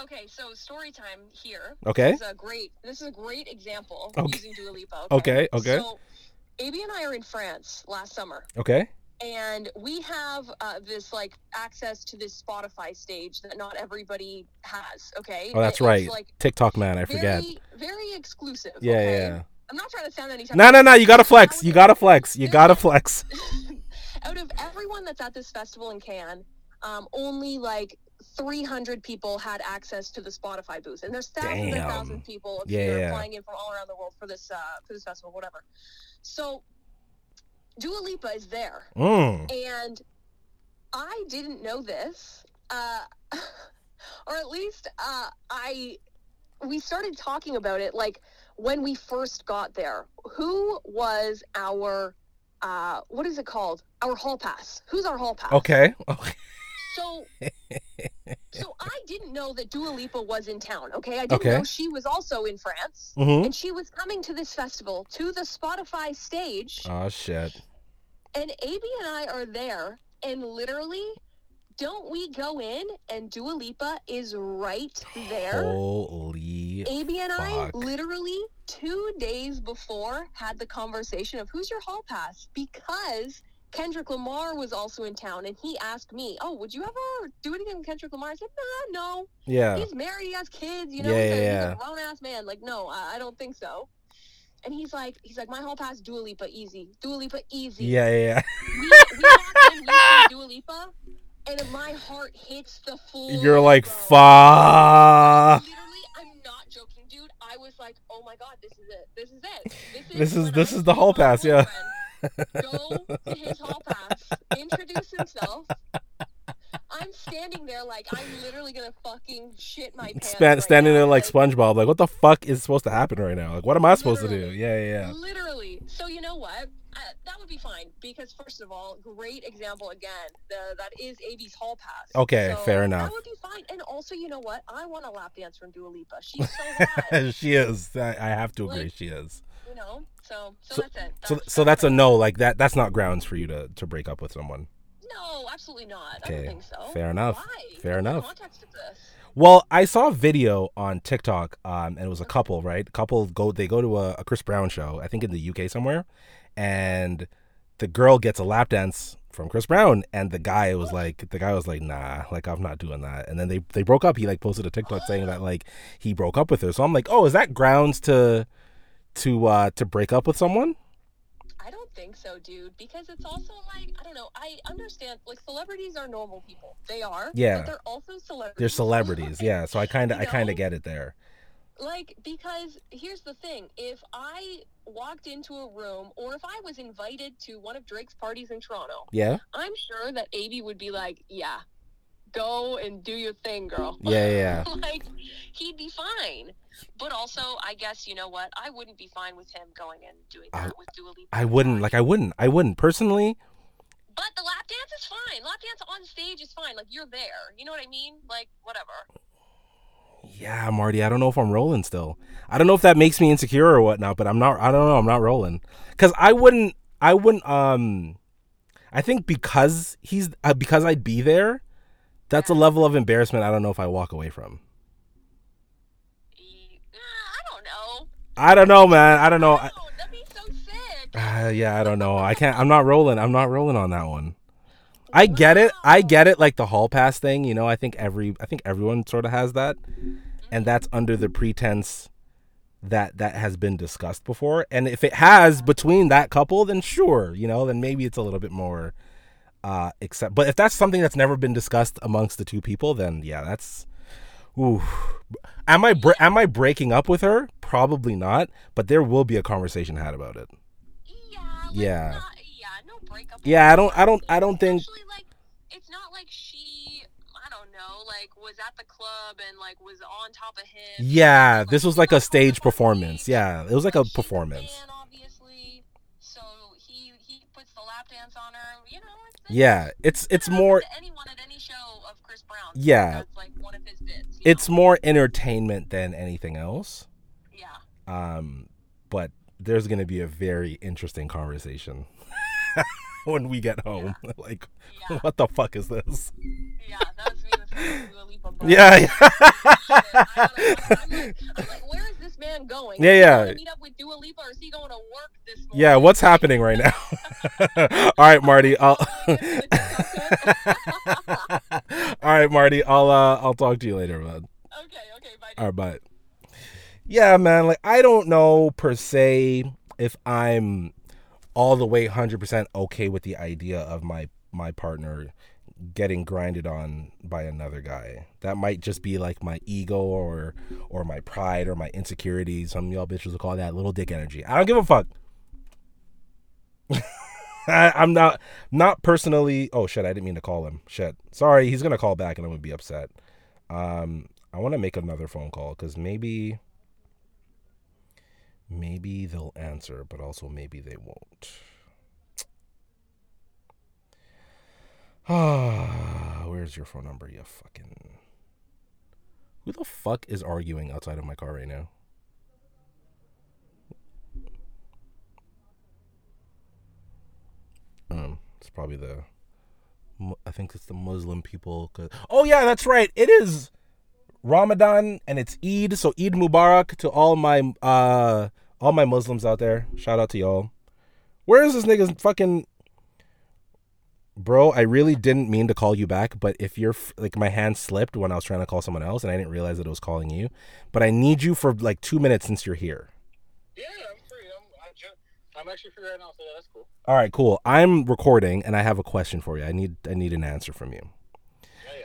Okay, so story time here. Okay. This is a great. This is a great example Okay. using Dua Lipa. Okay, okay. So, AB and I are in France last summer, Okay? and we have uh, this like access to this Spotify stage that not everybody has. Okay. Oh, that's It- right. Like TikTok man, I forget. very, very exclusive. Yeah, okay? yeah. I'm not trying to sound any. No, no, no, you gotta flex. You gotta flex. You gotta flex. out of everyone that's at this festival in Cannes, um, only like 300 people had access to the Spotify booth, and there's thousands and Damn. thousands of people yeah. flying in from all around the world for this uh, for this festival, whatever. So, Dua Lipa is there, Mm. and I didn't know this, uh, or at least uh, I. We started talking about it like when we first got there. Who was our uh, what is it called? Our hall pass. Who's our hall pass? Okay. Okay. So, so I didn't know that Dua Lipa was in town. Okay, I didn't Okay. know she was also in France, Mm-hmm. and she was coming to this festival to the Spotify stage. Oh shit. And AB and I are there, and literally, don't we go in and Dua Lipa is right there? Holy. AB and I literally two days before had the conversation of who's your hall pass because Kendrick Lamar was also in town and he asked me, "Oh, would you ever do anything with Kendrick Lamar?" I said, "Nah, no. Yeah. He's married, he has kids, you know. Yeah, he's, a, yeah. he's a grown ass man. Like, no, I, I don't think so." And he's like, he's like, my hall pass, Dua Lipa, easy. Dua Lipa, easy. Yeah, yeah, yeah. We, we walk in, we see Dua Lipa, and my heart hits the floor. You're like, fuck. Literally, I'm not joking, dude. I was like, oh my god, this is it. This is it. This is, This is- this is the my pass, yeah. Go to his hall pass, introduce himself. I'm standing there like I'm literally gonna fucking shit my pants. Span- right standing now. there like SpongeBob, like, what the fuck is supposed to happen right now? Like, what am I supposed to do? Yeah, yeah, yeah. Literally. So you know what? Uh, that would be fine because first of all, great example again. The, that is AB's hall pass. Okay, So fair enough. That would be fine. And also, you know what? I want a lap dance from Dua Lipa. She's so hot. she is. I, I have to agree. Like- She is. You know. So, so, So- that's it. So, so that's a no. Like that. That's not grounds for you to to break up with someone. No, absolutely not. I don't think so. fair enough. Why? Fair What's enough. Context of this. Well, I saw a video on TikTok, um, and it was a couple, right? A couple go, they go to a, a Chris Brown show, I think in the UK somewhere, and the girl gets a lap dance from Chris Brown, and the guy was like, the guy was like, nah, like I'm not doing that. And then they they broke up. He like posted a TikTok saying that like he broke up with her. So I'm like, oh, is that grounds to to uh to break up with someone? I don't think so, dude. Because it's also like I don't know. I understand. Like celebrities are normal people. They are. Yeah. But they're also celebrities. They're celebrities, yeah. So I kind of You I kind of get it there. Like because here's the thing: if I walked into a room, or if I was invited to one of Drake's parties in Toronto, Yeah, I'm sure that AB would be like, "Yeah, go and do your thing, girl." yeah, yeah. yeah. like he'd be fine. But also, I guess you know what? I wouldn't be fine with him going and doing that I- with Dua Lipa. I wouldn't like I wouldn't I wouldn't personally. But the lap dance is fine. Lap dance on stage is fine. Like you're there. You know what I mean? Like whatever. Yeah, Marty, I don't know if I'm rolling still. I don't know if that makes me insecure or whatnot, but I'm not. I don't know. I'm not rolling because I wouldn't. I wouldn't. Um, I think because he's uh, because I'd be there. That's a level of embarrassment. I don't know if I walk away from. I don't know. I don't know, man. I don't know. I, that'd be so sick. uh, yeah, I don't know. I can't. I'm not rolling. I'm not rolling on that one. I get it. I get it. Like the hall pass thing. You know, I think every. I think everyone sort of has that, and that's under the pretense that that has been discussed before. And if it has between that couple, then sure, you know, then maybe it's a little bit more Uh, except, but if that's something that's never been discussed amongst the two people, then yeah, that's. Ooh, am I bre- am I breaking up with her? Probably not, but there will be a conversation had about it. Yeah. Like, Yeah. Not, yeah. No breakup. Yeah, I don't- I don't- I don't think- like, it's not like she. I don't know. Like, was at the club and like was on top of him. Yeah, Like, this was like a stage performance. Yeah, it was like a performance. fan, obviously. So he he puts the lap dance on her. You know. It's, it's, Yeah, it's it's more to anyone at any show of Chris Brown. Yeah. Like one of his bits. it's know? more entertainment than anything else. Yeah. Um, but there's gonna be a very interesting conversation when we get home. like, Yeah. what the fuck is this? Yeah. That's me with fucking Dua Lipa, bro. Yeah, yeah. I'm like, I'm like, where is this man going? Yeah, yeah. meet up with Dua Lipa, or is he going to work this morning? yeah, what's happening right now? All right, Marty. I'll. All right, Marty. I'll uh, I'll talk to you later, bud. okay, okay, bye. All right, but yeah, man. Like I don't know per se if I'm all the way hundred percent okay with the idea of my my partner getting grinded on by another guy. That might just be like my ego or or my pride or my insecurities. Some of y'all bitches will call that little dick energy. I don't give a fuck. I, I'm not not personally. Oh shit! I didn't mean to call him. Shit. Sorry. He's gonna call back and I'm gonna be upset. Um, I want to make another phone call because maybe, maybe they'll answer, but also maybe they won't. Ah, where's your phone number? You fucking. Who the fuck is arguing outside of my car right now? Um, it's probably the. I think it's the Muslim people. oh yeah, that's right. It is Ramadan and it's Eid. So Eid Mubarak to all my uh all my Muslims out there. Shout out to y'all. Where is this nigga's fucking Bro, I really didn't mean to call you back, but if you're like my hand slipped when I was trying to call someone else and I didn't realize that it was calling you. But I need you for like 2 minutes since you're here. Yeah, I'm free. I'm I'm, ju- I'm actually right now, so yeah, that's cool. All right, cool. I'm recording and I have a question for you. I need I need an answer from you.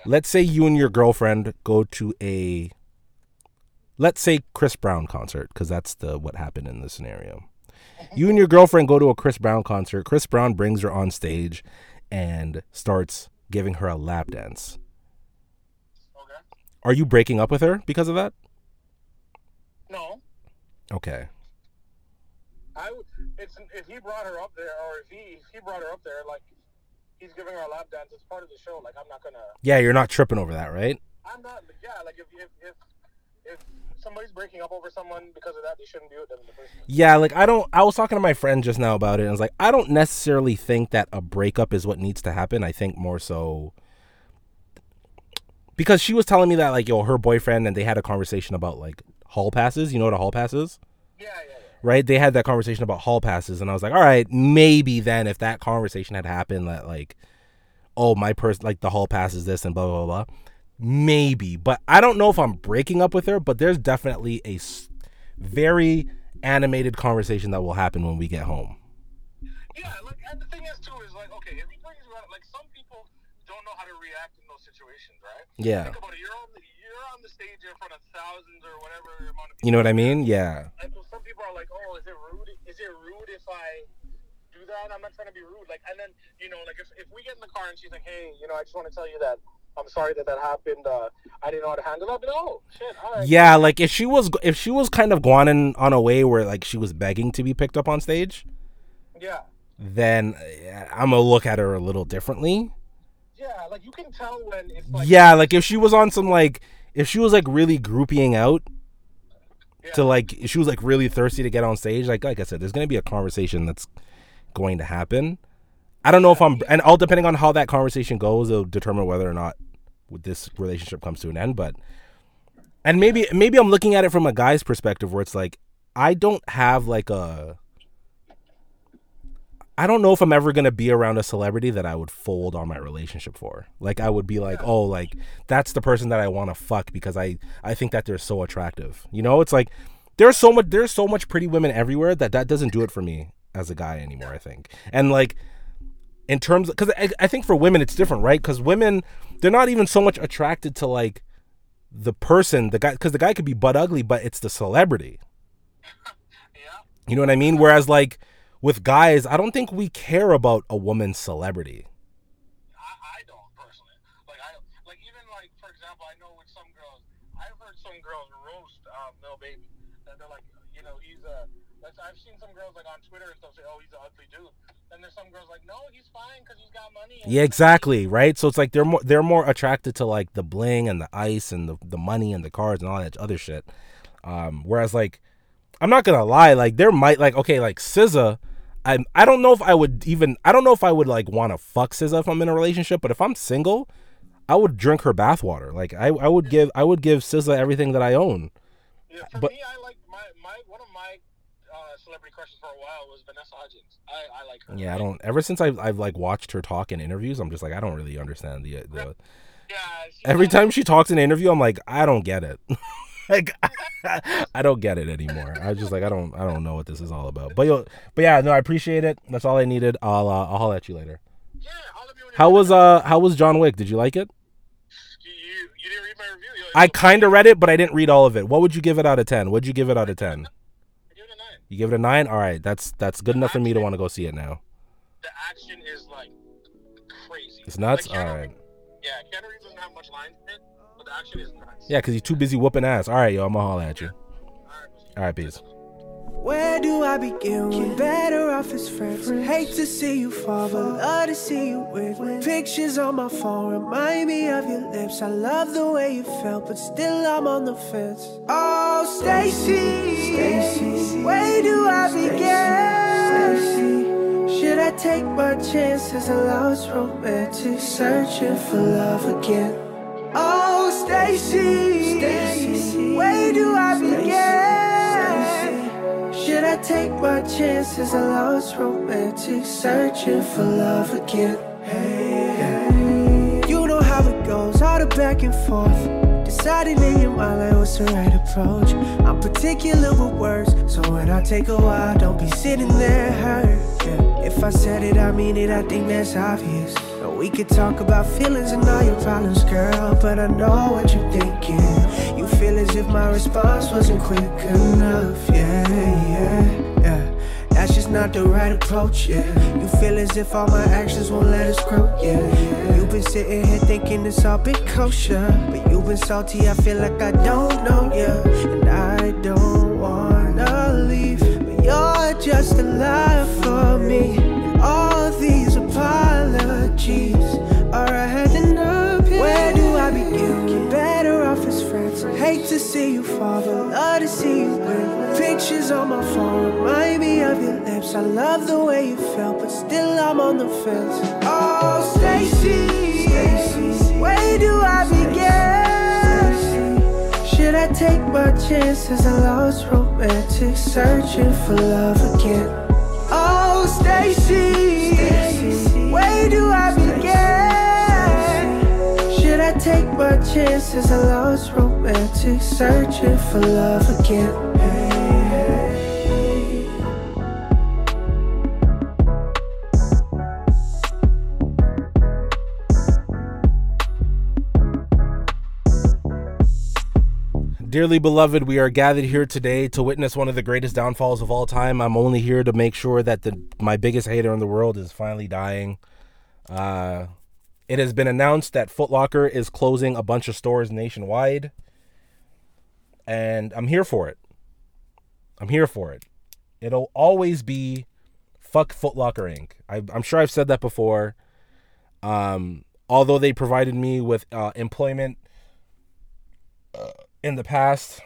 Let's say you and your girlfriend go to a let's say Chris Brown concert because that's the what happened in the scenario. You and your girlfriend go to a Chris Brown concert. Chris Brown brings her on stage and starts giving her a lap dance. Okay. Are you breaking up with her because of that? No, Okay. I would. It's if he brought her up there, or if he if he brought her up there, like he's giving her a lap dance. It's part of the show. Like I'm not gonna. Yeah, you're not tripping over that, right? I'm not. Yeah, like if if if, if somebody's breaking up over someone because of that, they shouldn't do it. Then the person. Yeah, like I don't. I was talking to my friend just now about it, and I was like, I don't necessarily think that a breakup is what needs to happen. I think more so because she was telling me that like yo, her boyfriend and they had a conversation about like hall passes. You know what a hall pass is, yeah, yeah. Right? They had that conversation about hall passes, and I was like, all right, maybe then if that conversation had happened, that like, oh, my person like the hall pass is this and blah blah blah. Maybe, but I don't know if I'm breaking up with her. But there's definitely a s- very animated conversation that will happen when we get home. Yeah, like and the thing is too is like okay, if he brings you out, like some people don't know how to react in those situations, right? Yeah. Think about it. You're on the you're on the stage in front of thousands or whatever amount of people. You know what I mean? Yeah. And so some people are like, oh, is it rude? Is it rude if I do that? I'm not trying to be rude. Like, and then you know, like if, if we get in the car and she's like, hey, you know, I just want to tell you that I'm sorry that that happened. Uh, I didn't know how to handle it. I'll oh shit, right. Yeah, like if she was if she was kind of going on a way where like she was begging to be picked up on stage, Yeah. then uh, I'm gonna look at her a little differently. Yeah, like you can tell when it's like Yeah, like if she was on some like if she was like really groupieing out to like she was like really thirsty to get on stage, like like I said, there's gonna be a conversation that's going to happen. I don't know if I'm and all depending on how that conversation goes, it'll determine whether or not this relationship comes to an end. But and maybe maybe I'm looking at it from a guy's perspective where it's like I don't have like a I don't know if I'm ever gonna be around a celebrity that I would fold on my relationship for. Like I would be like, oh, like that's the person that I want to fuck because I I think that they're so attractive. You know, it's like there's so much there's so much pretty women everywhere that that doesn't do it for me as a guy anymore. I think, and like in terms because I, I think for women it's different, right? Because women they're not even so much attracted to like the person, the guy, because the guy could be butt ugly, but it's the celebrity. Yeah. You know what I mean? Whereas like with guys, I don't think we care about a woman's celebrity. I, I don't personally. Like I like even like for example, I know with some girls, I've heard some girls roast um, Lil Baby. That they're like, you know, he's a. I've seen some girls like on Twitter and stuff say, "Oh, he's an ugly dude," and there's some girls like, "No, he's fine because he's got money." Yeah, exactly, right? So it's like they're more they're more attracted to like the bling and the ice and the the money and the cars and all that other shit. Um, whereas like I'm not gonna lie, like there might like okay, like SZA, I I don't know if I would even I don't know if I would like want to fuck SZA if I'm in a relationship, but if I'm single, I would drink her bathwater. Like I I would give I would give SZA everything that I own. Yeah, for But- me, I like my my one of my uh, celebrity crushes for a while was Vanessa Hudgens. I, I like her. Yeah, I don't. Ever since I've I've like watched her talk in interviews, I'm just like I don't really understand the the. Yeah. Every time she talks in an interview, I'm like I don't get it. like I don't get it anymore. I just like I don't I don't know what this is all about. But yo, but yeah, no, I appreciate it. That's all I needed. I'll uh, I'll holler at you later. Yeah. I'll let me when How was uh how was John Wick? Did you like it? You, you, you didn't read my review. Yo, I kind of read it, but I didn't read all of it. What would you give it out of ten? What'd you give it out of ten? I give it a nine. You give it a nine. All right, that's that's good enough for me to want to go see it now. The action is like crazy. It's nuts. Like, All right. Yeah, Keanu Reeves doesn't have much lines in it, but the action is nuts. Yeah, cause you're too busy whooping ass. All right, yo, I'm gonna holler at you. All right, we'll see you. All right, peace. Where do I begin? We're better off as friends. Hate to see you fall, but love to see you win. Pictures on my phone remind me of your lips. I love the way you felt, but still I'm on the fence. Oh, Stacy, Stacy, where do I begin? Should I take my chances? A lost romantic, searching for love again. Oh, Stacy, where do I begin? Should I take my chances? A lost romantic, searching for love again. Hey, you know how it goes, all the back and forth. Deciding in your mind like what's the right approach. I'm particular with words, so when I take a while, don't be sitting there hurt. Yeah. If I said it, I mean it. I think that's obvious. We could talk about feelings and all your problems, girl, but I know what you're thinking. You feel as if my response wasn't quick enough. Yeah, yeah, yeah. That's just not the right approach, yeah. You feel as if all my actions won't let us grow, yeah. You've been sitting here thinking it's all been kosher. But you've been salty, I feel like I don't know, yeah. And I don't wanna leave. But you're just a lie for me. And all these apologies see you but love to see you win. Pictures on my phone remind me of your lips. I love the way you felt, but still I'm on the fence. Oh, Stacy, Stacy, where do I begin? Should I take my chances? I lost romantic, searching for love again. Oh, Stacy, Stacy, where do I begin? Take my chances? I lost romantic, searching for love again. Dearly beloved, we are gathered here today to witness one of the greatest downfalls of all time. I'm only here to make sure that the my biggest hater in the world is finally dying. Uh, it has been announced that Foot Locker is closing a bunch of stores nationwide, and I'm here for it. I'm here for it. It'll always be fuck Foot Locker Inc. I, I'm sure I've said that before. Um, although they provided me with uh, employment in the past.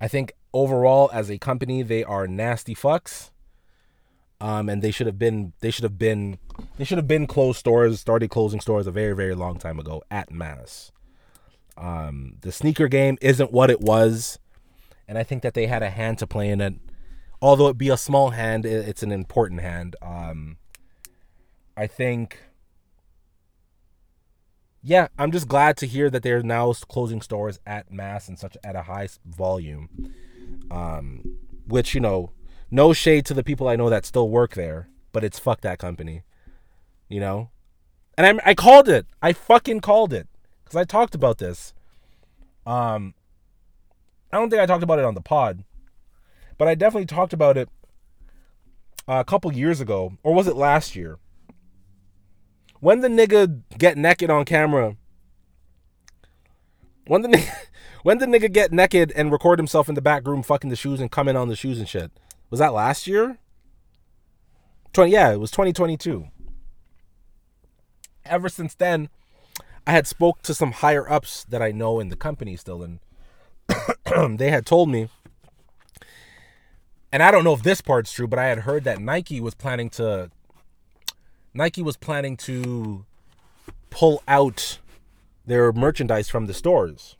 I think overall as a company they are nasty fucks. Um and they should have been they should have been they should have been closed stores, started closing stores a very very long time ago at mass. Um the sneaker game isn't what it was and I think that they had a hand to play in it. Although it be a small hand, it's an important hand. Um I think yeah, I'm just glad to hear that they're now closing stores at mass and such at a high volume. Um, which you know, no shade to the people I know that still work there, but it's fuck that company. You know? And I I called it. I fucking called it cuz I talked about this. Um I don't think I talked about it on the pod, but I definitely talked about it uh, a couple years ago or was it last year? When the nigga get naked on camera when the nigga, when the nigga get naked and record himself in the back room fucking the shoes and come in on the shoes and shit? Was that last year? 20 yeah, it was 2022. Ever since then, I had spoke to some higher ups that I know in the company still and they had told me and I don't know if this part's true, but I had heard that Nike was planning to Nike was planning to pull out their merchandise from the stores.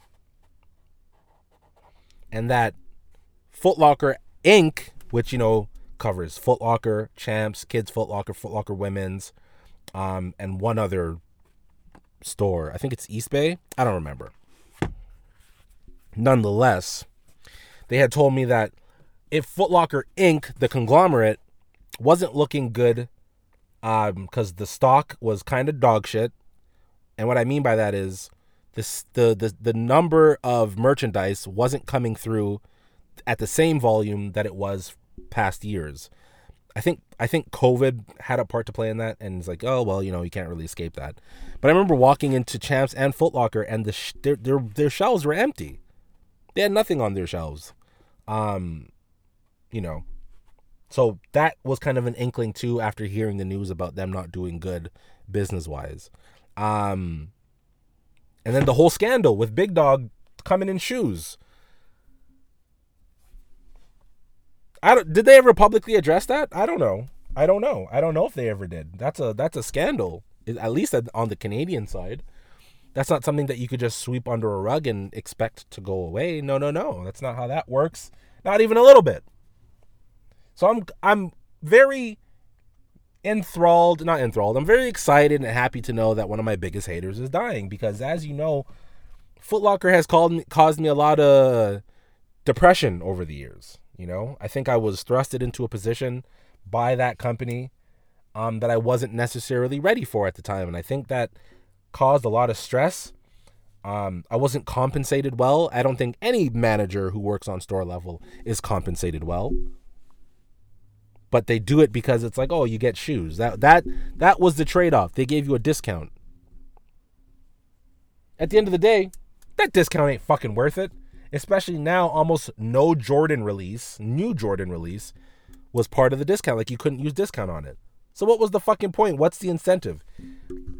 And that Foot Locker Inc., which you know covers Foot Locker, Champs, Kids Foot Locker, Foot Locker Women's, um, and one other store. I think it's East Bay. I don't remember. Nonetheless, they had told me that if Foot Locker Inc., the conglomerate, wasn't looking good because the stock was kind of dog shit. And what I mean by that is this the, the the number of merchandise wasn't coming through at the same volume that it was past years. I think I think COVID had a part to play in that, and it's like, oh well, you know, you can't really escape that. But I remember walking into Champs and Foot Locker, and the sh- their their their shelves were empty. They had nothing on their shelves. Um, you know, so that was kind of an inkling too after hearing the news about them not doing good business wise. Um, and then the whole scandal with Big Dog coming in shoes. I don't, did they ever publicly address that? I don't know. I don't know. I don't know if they ever did. That's a that's a scandal. At least on the Canadian side. That's not something that you could just sweep under a rug and expect to go away. No, no, no. That's not how that works. Not even a little bit. So I'm I'm very enthralled, not enthralled. I'm very excited and happy to know that one of my biggest haters is dying because as you know, Footlocker has called caused me a lot of depression over the years, you know? I think I was thrusted into a position by that company um, that I wasn't necessarily ready for at the time and I think that caused a lot of stress. Um, I wasn't compensated well. I don't think any manager who works on store level is compensated well but they do it because it's like, oh, you get shoes. That that that was the trade-off. They gave you a discount. At the end of the day, that discount ain't fucking worth it. Especially now, almost no Jordan release, new Jordan release, was part of the discount. Like you couldn't use discount on it. So what was the fucking point? What's the incentive?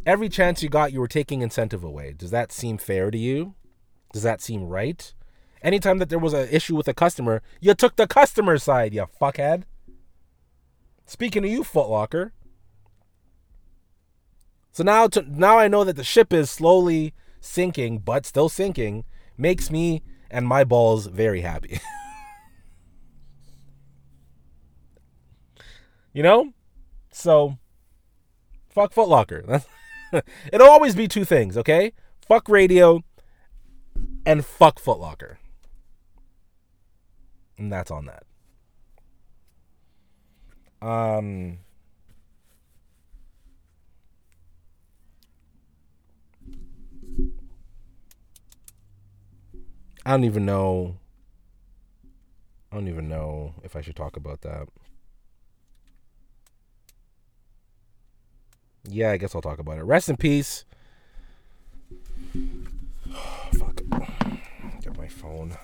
Every chance you got, you were taking incentive away. Does that seem fair to you? Does that seem right? Anytime that there was an issue with a customer, you took the customer side, you fuckhead. Speaking of you, Footlocker. So now, to, now I know that the ship is slowly sinking, but still sinking, makes me and my balls very happy. you know, so fuck Footlocker. It'll always be two things, okay? Fuck radio and fuck Footlocker. And that's on that. Um, I don't even know. I don't even know if I should talk about that. Yeah, I guess I'll talk about it. Rest in peace. fuck. Get my phone.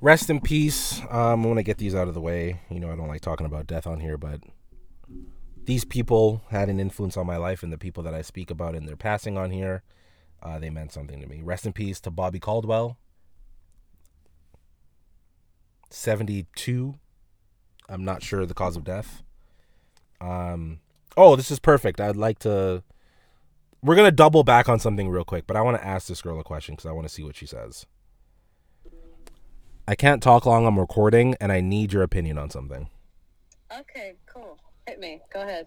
Rest in peace. Um, I want to get these out of the way. You know, I don't like talking about death on here, but these people had an influence on my life, and the people that I speak about in their passing on here, uh, they meant something to me. Rest in peace to Bobby Caldwell, 72. I'm not sure the cause of death. Um, oh, this is perfect. I'd like to. We're gonna double back on something real quick, but I want to ask this girl a question because I want to see what she says. I can't talk long. I'm recording, and I need your opinion on something. Okay, cool. Hit me. Go ahead.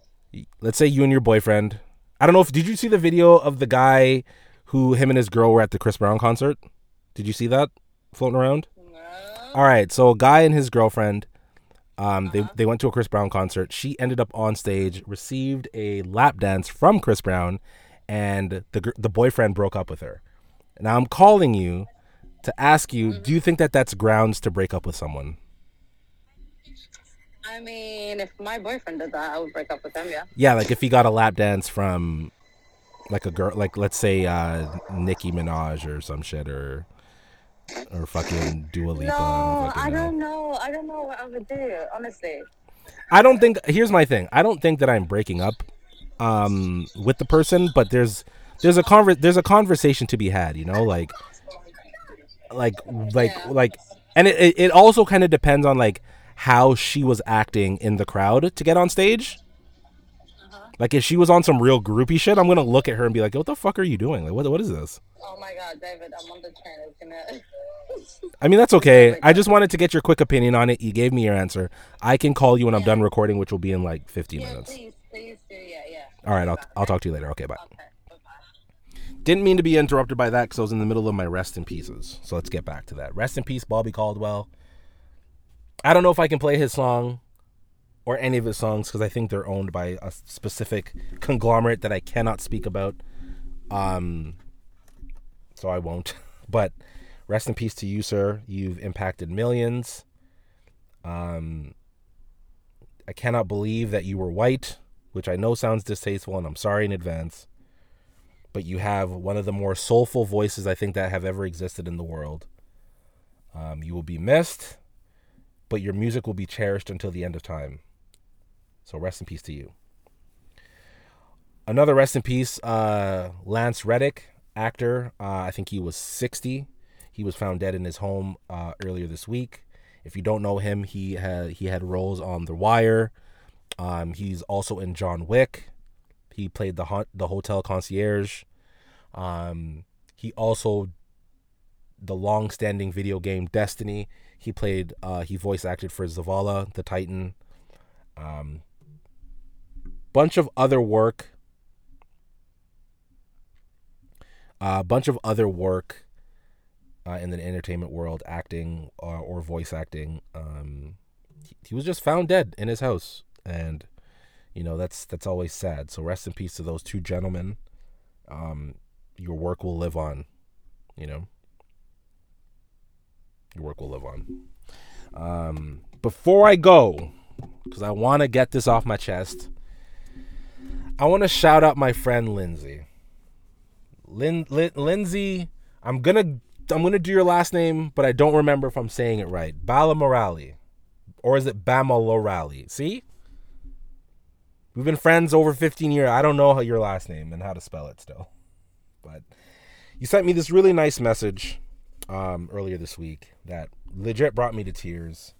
let's say you and your boyfriend. I don't know if did you see the video of the guy who him and his girl were at the Chris Brown concert? Did you see that floating around? No. All right, so a guy and his girlfriend, um, they they went to a Chris Brown concert. She ended up on stage, received a lap dance from Chris Brown, and the the boyfriend broke up with her. Now I'm calling you to ask you, do you think that that's grounds to break up with someone? I mean, if my boyfriend did that, I would break up with him. Yeah. Yeah, like if he got a lap dance from like a girl like let's say uh Nicki Minaj or some shit or or fucking Dua Lipa. No, fucking, I don't know. I don't know what I would do. Honestly. I don't think here's my thing. I don't think that I'm breaking up um with the person, but there's there's a conver- there's a conversation to be had, you know, like like like like and it it, also kind of depends on like how she was acting in the crowd to get on stage. Uh-huh. Like if she was on some real groupie shit, I'm gonna look at her and be like, "What the fuck are you doing? Like, what what is this?" Oh my God, David, I'm on the train. It's gonna. I mean, that's okay. Oh I just wanted to get your quick opinion on it. You gave me your answer. I can call you when I'm done recording, which will be in like 15 yeah, minutes. please, please do. Yeah, yeah. All right, I'll I'll talk to you later. Okay, bye. Okay. Didn't mean to be interrupted by that because I was in the middle of my rest in pieces. So let's get back to that. Rest in peace, Bobby Caldwell. I don't know if I can play his song or any of his songs because I think they're owned by a specific conglomerate that I cannot speak about. Um, so I won't. But rest in peace to you, sir. You've impacted millions. Um, I cannot believe that you were white, which I know sounds distasteful, and I'm sorry in advance but you have one of the more soulful voices I think that have ever existed in the world. Um, you will be missed, but your music will be cherished until the end of time. So rest in peace to you. Another rest in peace, uh, Lance Reddick, actor. Uh, I think he was 60. He was found dead in his home uh, earlier this week. If you don't know him, he had he had roles on The Wire. Um, he's also in John Wick. He played the haunt, the hotel concierge. Um, he also the long-standing video game Destiny. He played uh, he voice acted for Zavala the Titan. Um, bunch of other work. A uh, bunch of other work uh, in the entertainment world, acting uh, or voice acting. Um, he, he was just found dead in his house, and you know that's that's always sad. So rest in peace to those two gentlemen. Um, your work will live on, you know. Your work will live on. Um, before I go, because I want to get this off my chest, I want to shout out my friend Lindsey. Lin, Lin Lindsey, I'm gonna I'm gonna do your last name, but I don't remember if I'm saying it right. Balamorali, or is it Bamalorali? See, we've been friends over 15 years. I don't know how your last name and how to spell it still, but you sent me this really nice message um, earlier this week that legit brought me to tears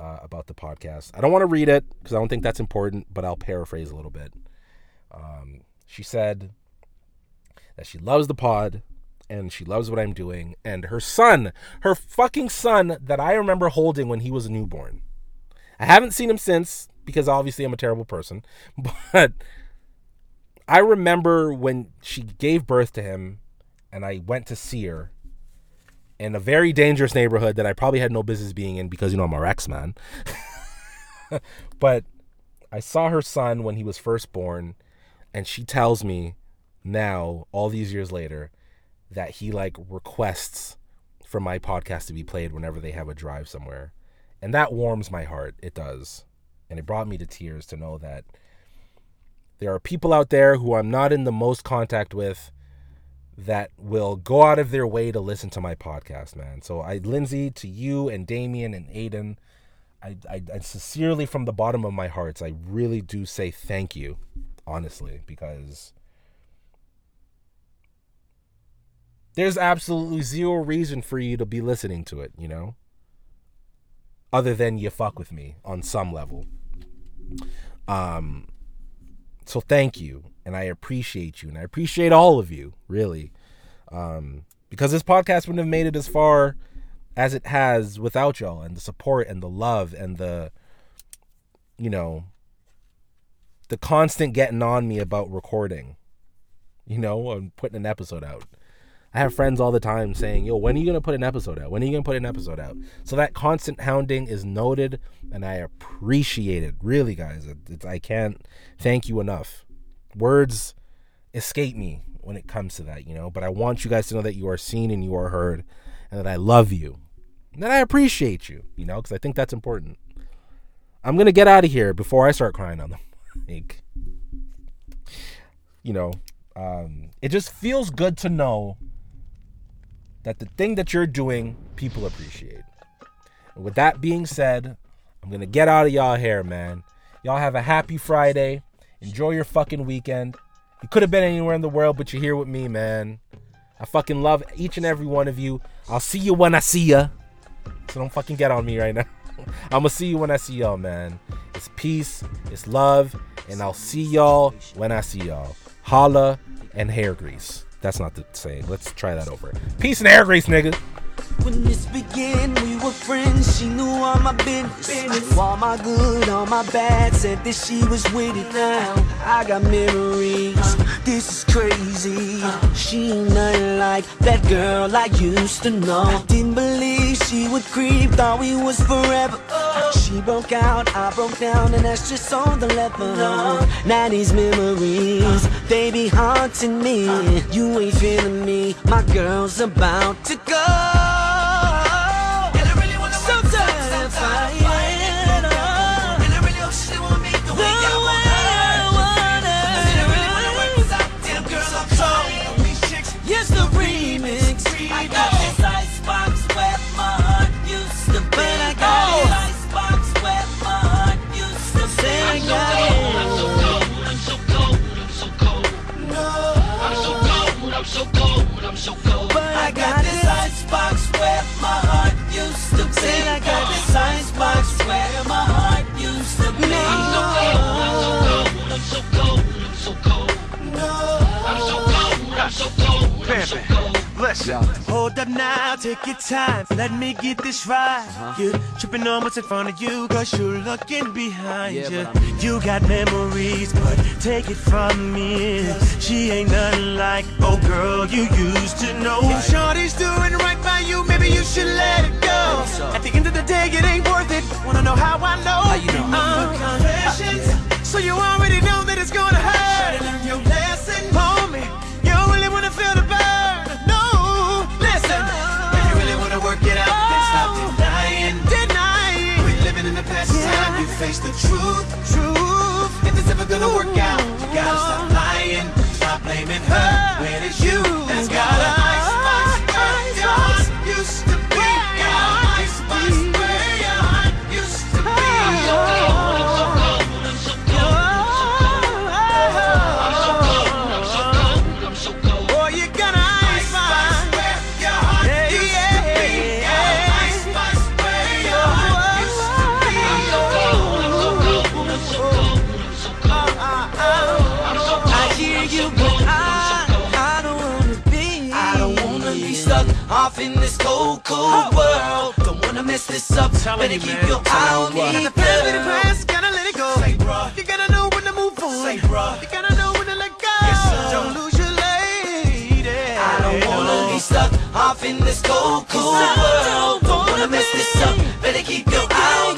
uh, about the podcast. I don't want to read it because I don't think that's important, but I'll paraphrase a little bit. Um, she said that she loves the pod and she loves what I'm doing. And her son, her fucking son that I remember holding when he was a newborn. I haven't seen him since because obviously I'm a terrible person, but I remember when she gave birth to him and I went to see her in a very dangerous neighborhood that I probably had no business being in because, you know, I'm a Rex man. but I saw her son when he was first born, and she tells me now, all these years later, that he like requests for my podcast to be played whenever they have a drive somewhere. And that warms my heart. It does. And it brought me to tears to know that there are people out there who I'm not in the most contact with that will go out of their way to listen to my podcast, man. So I Lindsey, to you and Damien and Aidan, I, I, I sincerely from the bottom of my hearts, I really do say thank you, honestly, because there's absolutely zero reason for you to be listening to it, you know? Other than you fuck with me on some level. Um so thank you and I appreciate you and I appreciate all of you, really. Um because this podcast wouldn't have made it as far as it has without y'all and the support and the love and the you know, the constant getting on me about recording, you know, and putting an episode out. I have friends all the time saying, "Yo, when are you gonna put an episode out? When are you gonna put an episode out?" So that constant hounding is noted, and I appreciate it. Really, guys, I can't thank you enough. Words escape me when it comes to that, you know. But I want you guys to know that you are seen and you are heard, and that I love you, and that I appreciate you, you know, because I think that's important. I'm gonna get out of here before I start crying on the mic. You know, um, it just feels good to know that the thing that you're doing, people appreciate. And with that being said, I'm gonna get out of y'all hair, man. Y'all have a happy Friday. Enjoy your fucking weekend. You could have been anywhere in the world, but you're here with me, man. I fucking love each and every one of you. I'll see you when I see ya. So don't fucking get on me right now. I'm gonna see you when I see y'all, man. It's peace, it's love, and I'll see y'all when I see y'all. Holla and hair grease. That's not the saying. Let's try that over. Peace and air grease, nigga. When this began, we were friends. She knew all my business, all my good, all my bad. Said that she was with it now. I got memories. This is crazy. She ain't nothing like that girl I used to know. Didn't believe she would creep. Thought we was forever. She broke out, I broke down, and that's just on the level. These memories, they be haunting me. You ain't feeling me. My girl's about to go. Hold up now, take your time. Let me get this right. You're tripping on what's in front of you, cause you're looking behind you. You got memories, but take it from me. She ain't nothing like, oh girl, you used to know. If Shorty's doing right by you, maybe you should let it go. So. At the end of the day, it ain't worth it. Wanna know how I know? How you know? confessions. So you already know that it's gonna hurt. Face the truth. Truth. If it's ever gonna work out, you gotta stop lying. Stop blaming her when it's you that's got cold, cold world. Don't wanna mess this up. Better keep your eye on me. Got the past, the past, gotta let it go. Say, bruh. You gotta know when to move on. Say, bruh. You gotta know when to let go. Yes, sir. Don't lose your lady. I don't wanna be stuck off in this cold, cold world. Don't wanna mess this up. Better keep your eye on me.